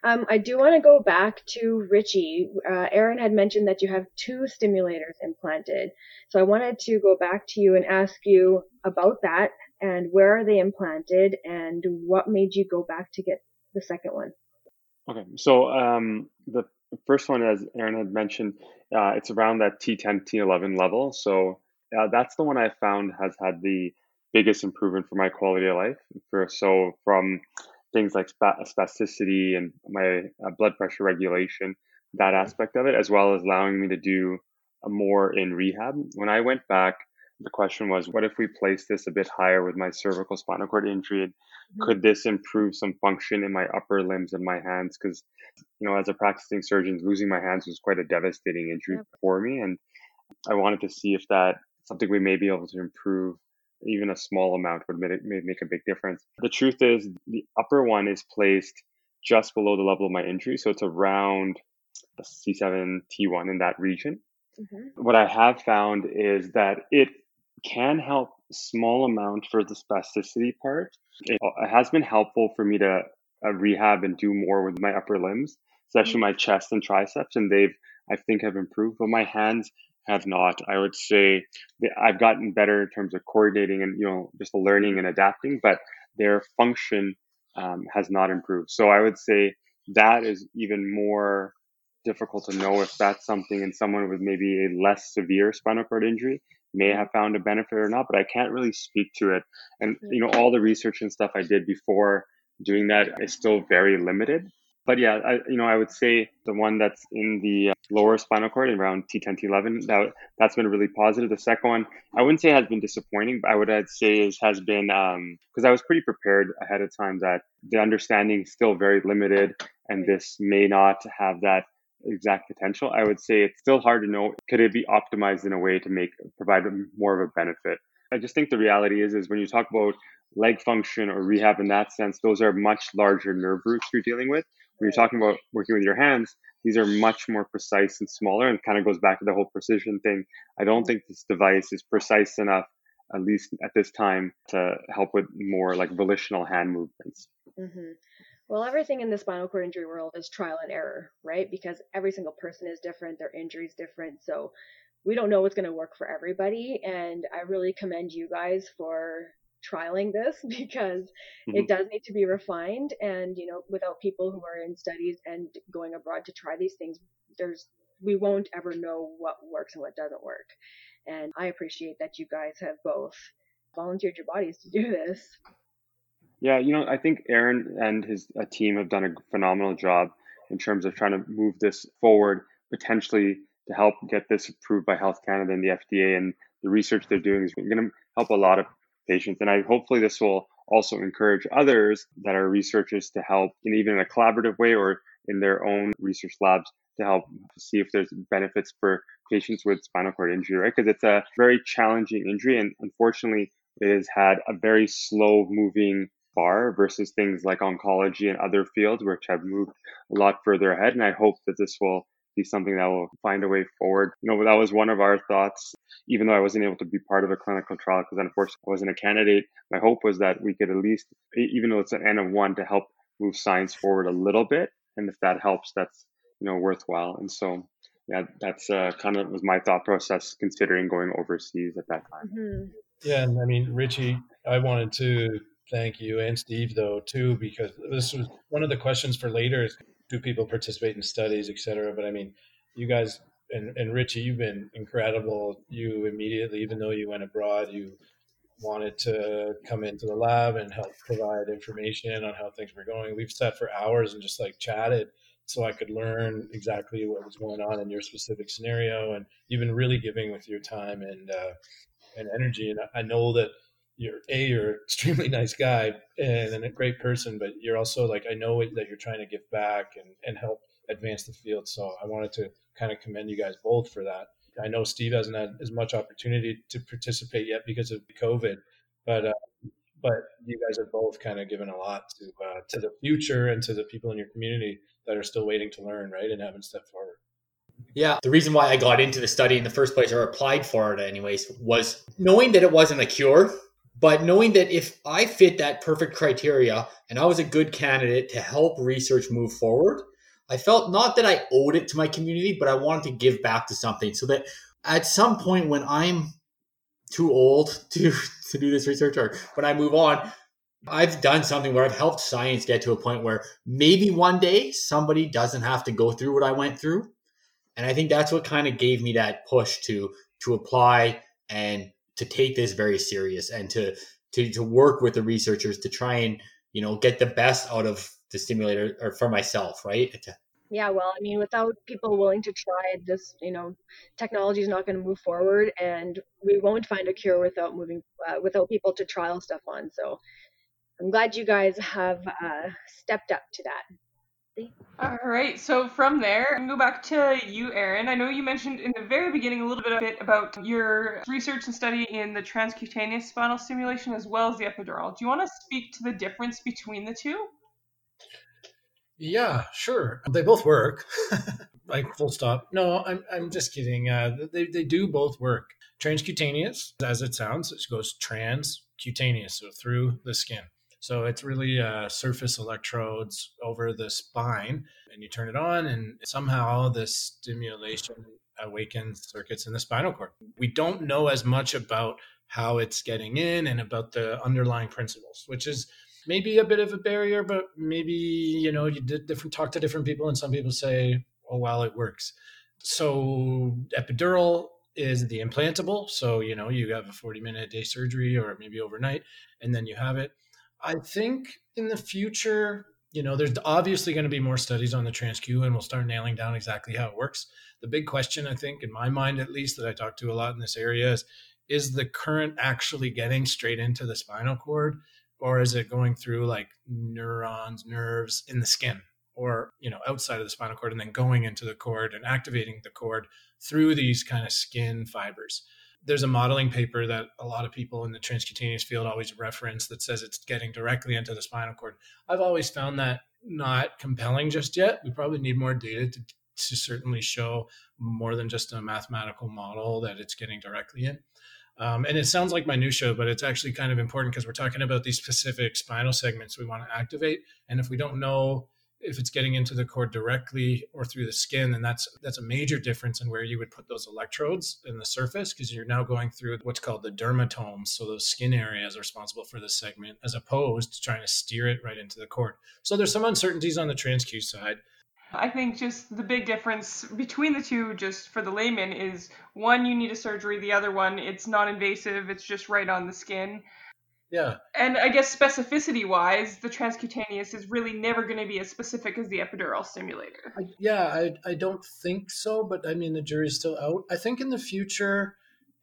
Um, I do want to go back to Richie. Uh, Aaron had mentioned that you have two stimulators implanted. So I wanted to go back to you and ask you about that and where are they implanted and what made you go back to get the second one? Okay, so um, the first one, as Aaron had mentioned, uh, it's around that T10, T11 level. So uh, that's the one I found has had the biggest improvement for my quality of life. For so from things like spasticity and my uh, blood pressure regulation, that aspect of it, as well as allowing me to do more in rehab. When I went back the question was, what if we place this a bit higher with my cervical spinal cord injury? And mm-hmm. could this improve some function in my upper limbs and my hands? Because, you know, as a practicing surgeon, losing my hands was quite a devastating injury yep. for me. And I wanted to see if that something we may be able to improve even a small amount would make, make a big difference. The truth is, the upper one is placed just below the level of my injury. So it's around C7, T1 in that region. Mm-hmm. What I have found is that it can help small amount for the spasticity part. It, it has been helpful for me to uh, rehab and do more with my upper limbs, especially mm-hmm. my chest and triceps, and they've I think have improved. But my hands have not. I would say I've gotten better in terms of coordinating and you know just learning and adapting, but their function um, has not improved. So I would say that is even more difficult to know if that's something in someone with maybe a less severe spinal cord injury may have found a benefit or not, but I can't really speak to it. And you know, all the research and stuff I did before doing that is still very limited. But yeah, I, you know, I would say the one that's in the uh, lower spinal cord around T10, T11, that that's been really positive. The second one, I wouldn't say has been disappointing, but I would I'd say is has been because um, I was pretty prepared ahead of time that the understanding is still very limited, and this may not have that exact potential. I would say it's still hard to know could it be optimized in a way to make provide more of a benefit. I just think the reality is is when you talk about leg function or rehab in that sense, those are much larger nerve roots you're dealing with. When you're talking about working with your hands, these are much more precise and smaller and kind of goes back to the whole precision thing. I don't think this device is precise enough, at least at this time, to help with more like volitional hand movements. Mm-hmm. Well, everything in the spinal cord injury world is trial and error, right? Because every single person is different, their injury is different. So we don't know what's going to work for everybody. And I really commend you guys for trialing this *laughs* because mm-hmm. it does need to be refined. And, you know, without people who are in studies and going abroad to try these things, there's, we won't ever know what works and what doesn't work. And I appreciate that you guys have both volunteered your bodies to do this. Yeah, you know, I think Aaron and his uh, team have done a phenomenal job in terms of trying to move this forward, potentially to help get this approved by Health Canada and the FDA. And the research they're doing is going to help a lot of patients. And I hopefully this will also encourage others that are researchers to help in even in a collaborative way or in their own research labs to help see if there's benefits for patients with spinal cord injury, right? Because it's a very challenging injury and unfortunately it has had a very slow moving bar versus things like oncology and other fields which have moved a lot further ahead. And I hope that this will be something that will find a way forward. You know, that was one of our thoughts, even though I wasn't able to be part of a clinical trial because unfortunately I wasn't a candidate. My hope was that we could at least, even though it's an N of one, to help move science forward a little bit. And if that helps, that's, you know, worthwhile. And so, yeah, that's uh, kind of was my thought process considering going overseas at that time. Mm-hmm. Yeah. And I mean, Richie, I wanted to thank you and Steve though too, because this was one of the questions for later is do people participate in studies, et cetera. But I mean, you guys and, and Richie, you've been incredible. You immediately, even though you went abroad, you wanted to come into the lab and help provide information on how things were going. We've sat for hours and just like chatted so I could learn exactly what was going on in your specific scenario and even really giving with your time and uh, and energy. And I know that you're a you're an extremely *laughs* nice guy and a great person but you're also like i know that you're trying to give back and, and help advance the field so i wanted to kind of commend you guys both for that. I know steve hasn't had as much opportunity to participate yet because of covid but uh, but you guys have both kind of given a lot to uh, to the future and to the people in your community that are still waiting to learn right and haven't stepped forward. Yeah, the reason why I got into the study in the first place, or applied for it anyways, was knowing that it wasn't a cure but knowing that if I fit that perfect criteria and I was a good candidate to help research move forward, I felt not that I owed it to my community, but I wanted to give back to something so that at some point when I'm too old *laughs* to, to do this research or when I move on, I've done something where I've helped science get to a point where maybe one day somebody doesn't have to go through what I went through. And I think that's what kind of gave me that push to to apply and to take this very serious and to to to work with the researchers to try and you know get the best out of the stimulator or for myself, right? Yeah, well, I mean, without people willing to try this, you know, technology is not going to move forward, and we won't find a cure without moving, uh, without people to trial stuff on. So, I'm glad you guys have uh, stepped up to that. All right. So from there, I'm go back to you, Aaron. I know you mentioned in the very beginning a little bit about your research and study in the transcutaneous spinal stimulation as well as the epidural. Do you want to speak to the difference between the two? Yeah, sure. They both work. *laughs* like full stop. No, I'm I'm just kidding. Uh, they they do both work. Transcutaneous, as it sounds, it goes transcutaneous, so through the skin. So it's really uh, surface electrodes over the spine, and you turn it on, and somehow the stimulation awakens circuits in the spinal cord. We don't know as much about how it's getting in and about the underlying principles, which is maybe a bit of a barrier, but maybe, you know, you did different talk to different people and some people say, oh well, it works. So epidural is the implantable. So, you know, you have a 40 minute day surgery or maybe overnight, and then you have it. I think in the future, you know, there's obviously going to be more studies on the TransQ and we'll start nailing down exactly how it works. The big question, I think, in my mind at least, that I talk to a lot in this area is is the current actually getting straight into the spinal cord or is it going through like neurons, nerves in the skin or, you know, outside of the spinal cord and then going into the cord and activating the cord through these kind of skin fibers? There's a modeling paper that a lot of people in the transcutaneous field always reference that says it's getting directly into the spinal cord. I've always found that not compelling just yet. We probably need more data to, to certainly show more than just a mathematical model that it's getting directly in. Um, and it sounds like minutia, but it's actually kind of important because we're talking about these specific spinal segments we want to activate. And if we don't know if it's getting into the cord directly or through the skin, then that's that's a major difference in where you would put those electrodes in the surface because you're now going through what's called the dermatomes. So those skin areas responsible for the segment, as opposed to trying to steer it right into the cord. So there's some uncertainties on the TransQ side. I think just the big difference between the two, just for the layman, is one, you need a surgery, the other one, it's non invasive, it's just right on the skin. Yeah. And I guess specificity wise, the transcutaneous is really never going to be as specific as the epidural stimulator. I, yeah, I, I don't think so, but I mean, the jury's still out. I think in the future,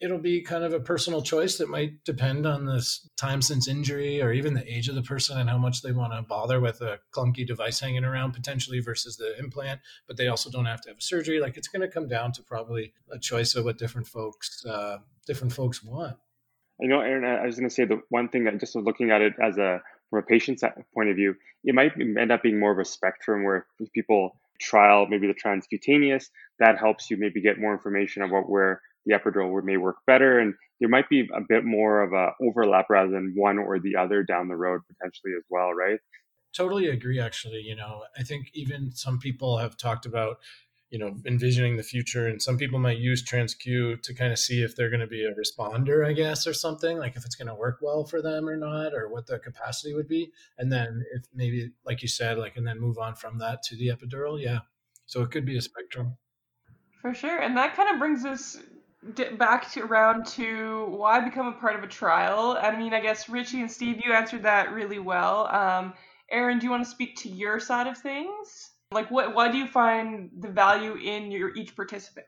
it'll be kind of a personal choice that might depend on the time since injury or even the age of the person and how much they want to bother with a clunky device hanging around potentially versus the implant. But they also don't have to have a surgery. Like it's going to come down to probably a choice of what different folks uh, different folks want. You know, Aaron, I was going to say the one thing that just looking at it as a from a patient's point of view, it might end up being more of a spectrum where people trial maybe the transcutaneous, that helps you maybe get more information about where the epidural may work better, and there might be a bit more of a overlap rather than one or the other down the road potentially as well, right? Totally agree. Actually, you know, I think even some people have talked about you know envisioning the future and some people might use transq to kind of see if they're going to be a responder i guess or something like if it's going to work well for them or not or what the capacity would be. And then if maybe like you said like and then move on from that to the epidural yeah. So it could be a spectrum. For sure and that kind of brings us back to around to why become a part of a trial. I mean i guess richie and steve you answered that really well. Um, aaron do you want to speak to your side of things like, what? Why do you find the value in your each participant?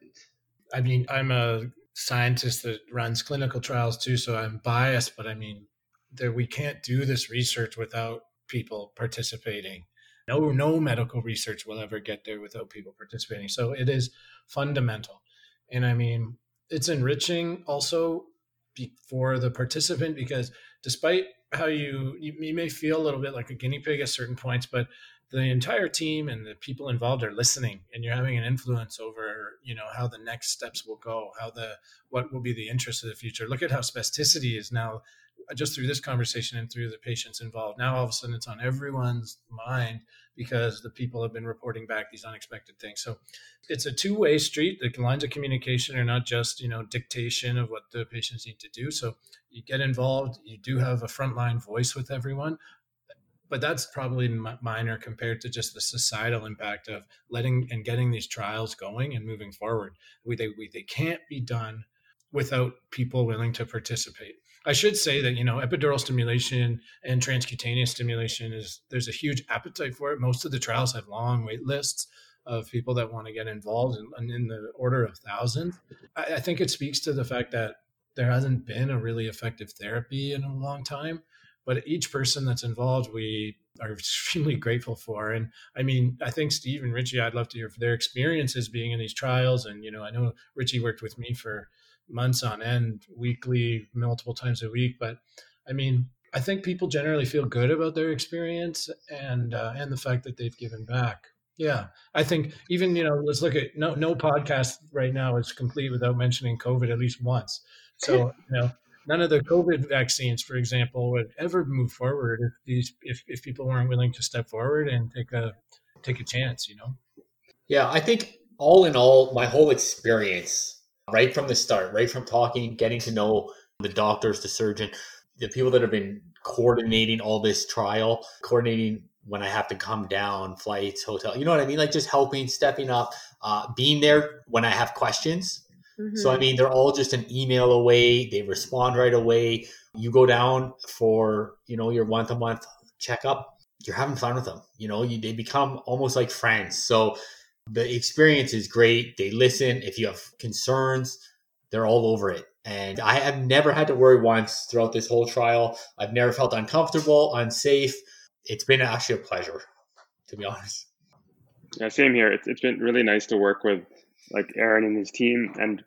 I mean, I'm a scientist that runs clinical trials too, so I'm biased. But I mean, that we can't do this research without people participating. No, no medical research will ever get there without people participating. So it is fundamental, and I mean, it's enriching also for the participant because despite how you, you you may feel a little bit like a guinea pig at certain points, but the entire team and the people involved are listening and you're having an influence over you know how the next steps will go how the what will be the interest of the future. Look at how spasticity is now uh, just through this conversation and through the patients involved. Now all of a sudden it's on everyone's mind because the people have been reporting back these unexpected things. So it's a two-way street. The lines of communication are not just you know dictation of what the patients need to do. So you get involved. You do have a frontline voice with everyone but that's probably minor compared to just the societal impact of letting and getting these trials going and moving forward. We, they, we, they can't be done without people willing to participate. I should say that you know epidural stimulation and transcutaneous stimulation is there's a huge appetite for it. Most of the trials have long wait lists of people that want to get involved and in, in, the order of thousands. I, I think it speaks to the fact that there hasn't been a really effective therapy in a long time but each person that's involved we are extremely grateful for. And i mean i think steve and richie i'd love to hear their experiences being in these trials. And you know i know richie worked with me for months on end weekly multiple times a week. But i mean i think people generally feel good about their experience and uh, and the fact that they've given back. Yeah i think even you know let's look at no no podcast right now is complete without mentioning covid at least once. So you know none of the COVID vaccines, for example, would ever move forward if these if, if people weren't willing to step forward and take a take a chance, you know. Yeah, I think all in all, my whole experience, right from the start, right from talking, getting to know the doctors, the surgeon, the people that have been coordinating all this trial, coordinating when I have to come down, flights, hotel, you know what I mean? Like just helping, stepping up, uh, being there when I have questions. Mm-hmm. So, I mean, they're all just an email away. They respond right away. You go down for, you know, your month to month checkup. You're having fun with them. You know, you, they become almost like friends. So the experience is great. They listen. If you have concerns, they're all over it. And I have never had to worry once throughout this whole trial. I've never felt uncomfortable, unsafe. It's been actually a pleasure, to be honest. Yeah, same here. It's, it's been really nice to work with like Aaron and his team. And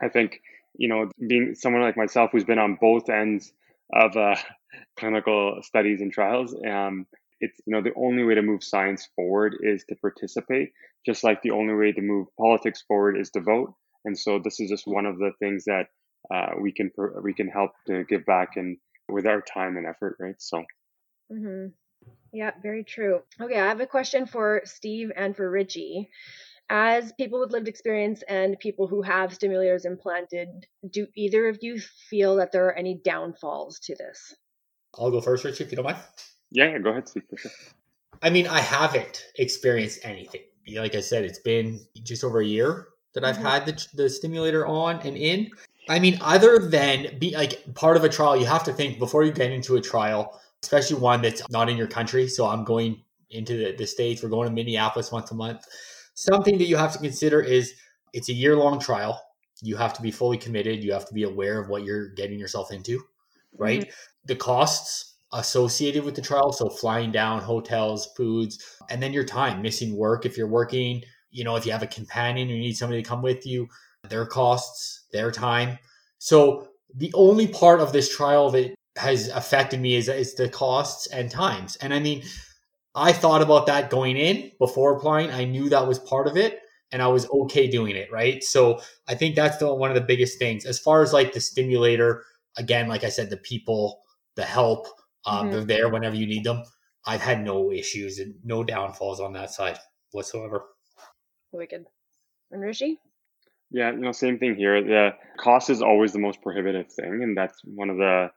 I think, you know, being someone like myself who's been on both ends of uh, *laughs* clinical studies and trials, um, it's, you know, the only way to move science forward is to participate, just like the only way to move politics forward is to vote. And so this is just one of the things that uh, we can we can help to give back and with our time and effort, right? So. Mm-hmm. Yeah, very true. Okay, I have a question for Steve and for Richie. As people with lived experience and people who have stimulators implanted, do either of you feel that there are any downfalls to this? I'll go first, Richard, if you don't mind. Yeah, go ahead, Steve. I mean, I haven't experienced anything. Like I said, it's been just over a year that I've mm-hmm. had the, the stimulator on and in. I mean, other than be like part of a trial, you have to think before you get into a trial, especially one that's not in your country. So I'm going into the, the States, we're going to Minneapolis once a month. Something that you have to consider is it's a year long trial. You have to be fully committed. You have to be aware of what you're getting yourself into, right? Mm-hmm. The costs associated with the trial. So flying down, hotels, foods, and then your time, missing work if you're working, you know, if you have a companion, you need somebody to come with you, their costs, their time. So the only part of this trial that has affected me is, is the costs and times. And I mean, I thought about that going in before applying. I knew that was part of it and I was okay doing it. Right. So I think that's the, one of the biggest things as far as like the stimulator, again, like I said, the people, the help, um, mm-hmm. they're there whenever you need them. I've had no issues and no downfalls on that side whatsoever. Wicked. And Richie? Yeah, you know, same thing here. The cost is always the most prohibitive thing, and that's one of the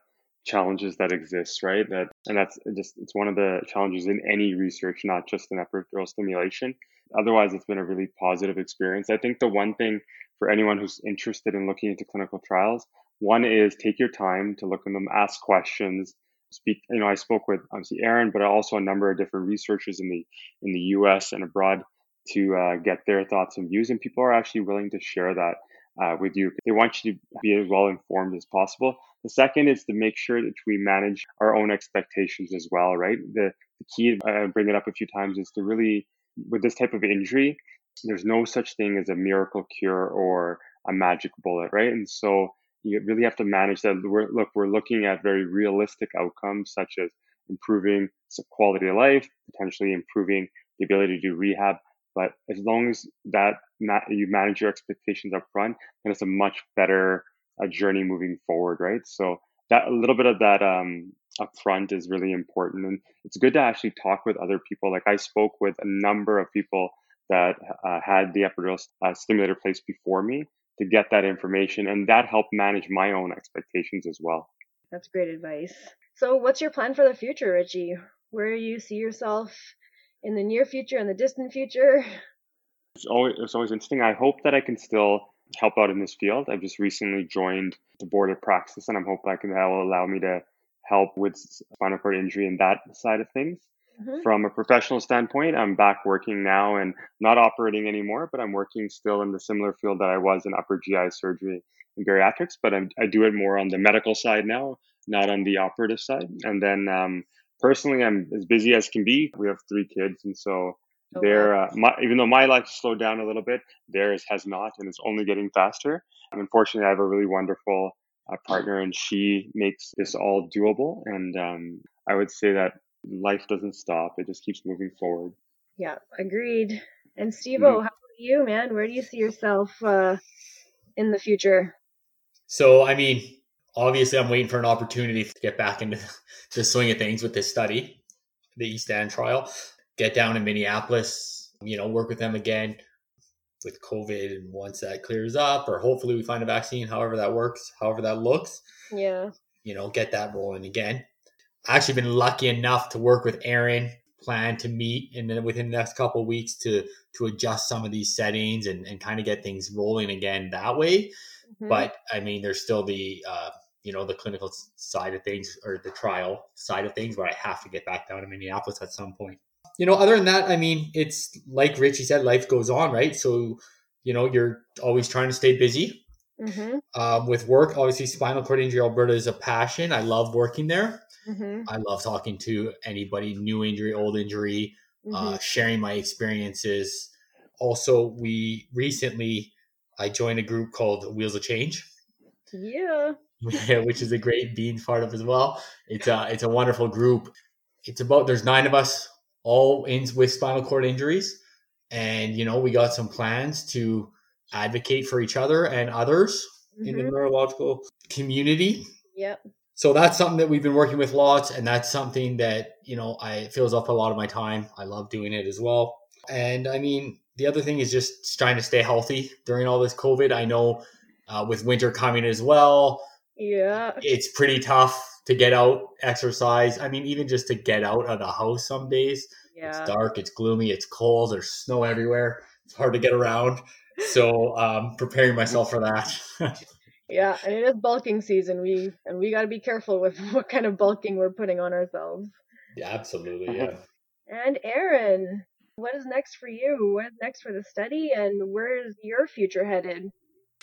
challenges that exist, right? That and that's just it's one of the challenges in any research, not just in epidural stimulation. Otherwise, it's been a really positive experience. I think the one thing for anyone who's interested in looking into clinical trials, one is take your time to look at them, ask questions, speak. You know, I spoke with obviously Aaron, but also a number of different researchers in the in the U.S. and abroad to uh, get their thoughts and views, and people are actually willing to share that uh, with you. They want you to be as well informed as possible. The second is to make sure that we manage our own expectations as well, right? The, the key, I bring it up a few times, is to really, with this type of injury, there's no such thing as a miracle cure or a magic bullet, right? And so you really have to manage that. We're, look, we're looking at very realistic outcomes such as improving quality of life, potentially improving the ability to do rehab, but as long as that you manage your expectations up front, then it's a much better uh, journey moving forward, right? So that a little bit of that um, upfront is really important, and it's good to actually talk with other people. Like I spoke with a number of people that uh, had the epidural uh, stimulator placed before me to get that information, and that helped manage my own expectations as well. That's great advice. So, what's your plan for the future, Richie? Where you see yourself in the near future and the distant future? It's always, it's always interesting. I hope that I can still help out in this field. I've just recently joined the board of Praxis, and I'm hoping I can that will allow me to help with spinal cord injury and that side of things. Mm-hmm. From a professional standpoint, I'm back working now and not operating anymore, but I'm working still in the similar field that I was in upper GI surgery and bariatrics. But I'm, i do it more on the medical side now, not on the operative side. And then um, personally, I'm as busy as can be. We have three kids, and so oh, there, uh, my, even though my life slowed down a little bit, theirs has not, and it's only getting faster. And unfortunately, I have a really wonderful uh, partner, and she makes this all doable. And um, I would say that life doesn't stop; it just keeps moving forward. Yeah, agreed. And Steve, mm-hmm. how about you, man? Where do you see yourself uh, in the future? So, I mean, obviously I'm waiting for an opportunity to get back into *laughs* the swing of things with this study, the E-STAND trial, get down in Minneapolis, you know, work with them again. with COVID and once that clears up, or hopefully we find a vaccine, however that works, however that looks. Yeah. You know, get that rolling again. I actually been lucky enough to work with Aaron, plan to meet and then within the next couple weeks to to adjust some of these settings and, and kind of get things rolling again that way. Mm-hmm. But I mean, there's still the uh, you know the clinical side of things or the trial side of things where I have to get back down to Minneapolis at some point. You know, other than that, I mean, it's like Richie said, life goes on, right? So, you know, you're always trying to stay busy. Mm-hmm. Um, with work, obviously, spinal cord injury Alberta is a passion. I love working there. Mm-hmm. I love talking to anybody, new injury, old injury, uh, mm-hmm. uh, sharing my experiences. Also, we recently I joined a group called Wheels of Change. Yeah. *laughs* which is a great being part of as well. It's a *laughs* it's a wonderful group. It's about there's nine of us all in with spinal cord injuries, and you know we got some plans to advocate for each other and others mm-hmm. in the mm-hmm. neurological community. Yep. So that's something that we've been working with lots, and that's something that you know I fills up a lot of my time. I love doing it as well. And I mean, the other thing is just trying to stay healthy during all this COVID. I know uh, with winter coming as well, yeah. It's pretty tough to get out, exercise. I mean, even just to get out of the house some days. Yeah. It's dark, it's gloomy, it's cold, there's snow everywhere. It's hard to get around. So um preparing myself for that. *laughs* yeah, and it is bulking season. We and we gotta be careful with *laughs* what kind of bulking we're putting on ourselves. Yeah, absolutely. Yeah. And Aaron, what is next for you? What is next for the study and where is your future headed?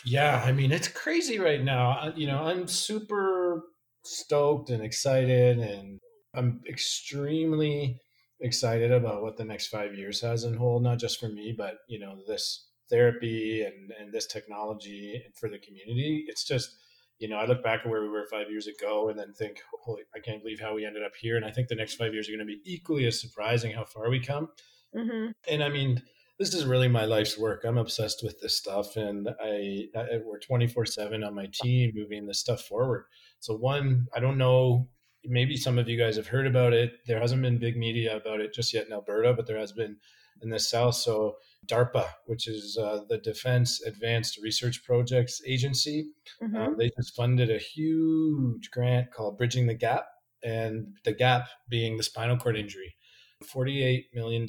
Yeah, I mean, it's crazy right now. You know, I'm super stoked and excited, and I'm extremely excited about what the next five years has in hold, not just for me, but, you know, this therapy and, and this technology and for the community. It's just, you know, I look back at where we were five years ago and then think, holy, I can't believe how we ended up here. And I think the next five years are going to be equally as surprising how far we come. Mm-hmm. And I mean, this is really my life's work. I'm obsessed with this stuff, and I, I we're 24 seven on my team moving this stuff forward. So one, I don't know. Maybe some of you guys have heard about it. There hasn't been big media about it just yet in Alberta, but there has been in the south. So DARPA, which is uh, the Defense Advanced Research Projects Agency, mm-hmm. um, they just funded a huge grant called Bridging the Gap, and the gap being the spinal cord injury. $48 million.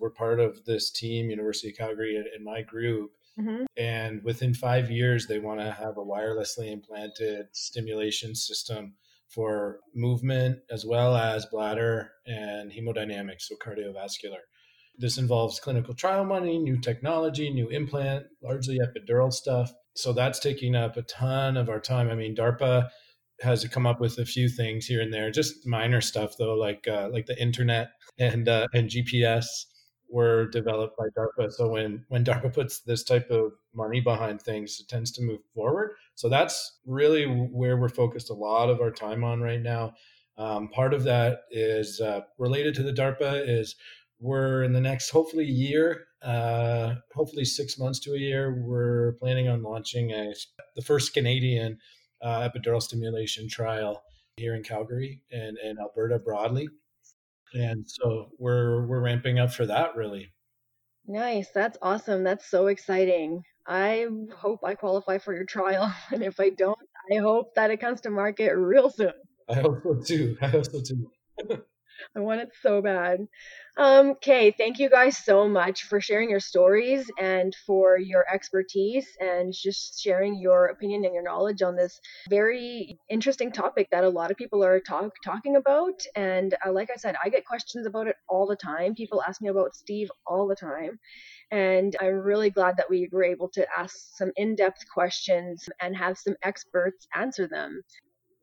We're part of this team, University of Calgary, and my group. Mm-hmm. And within five years, they want to have a wirelessly implanted stimulation system for movement as well as bladder and hemodynamics, so cardiovascular. This involves clinical trial money, new technology, new implant, largely epidural stuff. So that's taking up a ton of our time. I mean, DARPA has come up with a few things here and there, just minor stuff though, like uh, like the internet and uh, and GPS were developed by DARPA. So when when DARPA puts this type of money behind things, it tends to move forward. So that's really where we're focused a lot of our time on right now. Um, part of that is uh, related to the DARPA is we're in the next hopefully year, uh, hopefully six months to a year, we're planning on launching a the first Canadian uh, epidural stimulation trial here in Calgary and, and Alberta broadly. And so we're we're ramping up for that really. Nice. That's awesome. That's so exciting. I hope I qualify for your trial. *laughs* And if I don't, I hope that it comes to market real soon. I hope so too. *laughs* I hope so too. *laughs* I want it so bad. Um, okay, thank you guys so much for sharing your stories and for your expertise and just sharing your opinion and your knowledge on this very interesting topic that a lot of people are talk, talking about. And uh, like I said, I get questions about it all the time. People ask me about Steve all the time. And I'm really glad that we were able to ask some in depth questions and have some experts answer them.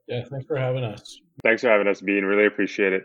Yeah, thanks for having us. Thanks for having us, Bean. Really appreciate it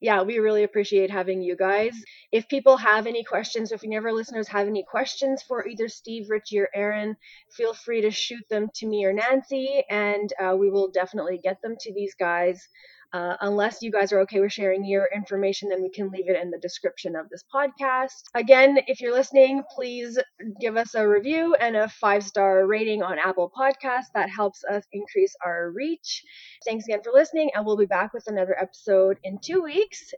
yeah, we really appreciate having you guys. If people have any questions, if any of our listeners have any questions for either Steve, Richie, or Aaron, feel free to shoot them to me or Nancy, and uh, we will definitely get them to these guys. Uh, unless you guys are okay with sharing your information, then we can leave it in the description of this podcast. Again, if you're listening, please give us a review and a five star rating on Apple Podcasts. That helps us increase our reach. Thanks again for listening, and we'll be back with another episode in two weeks.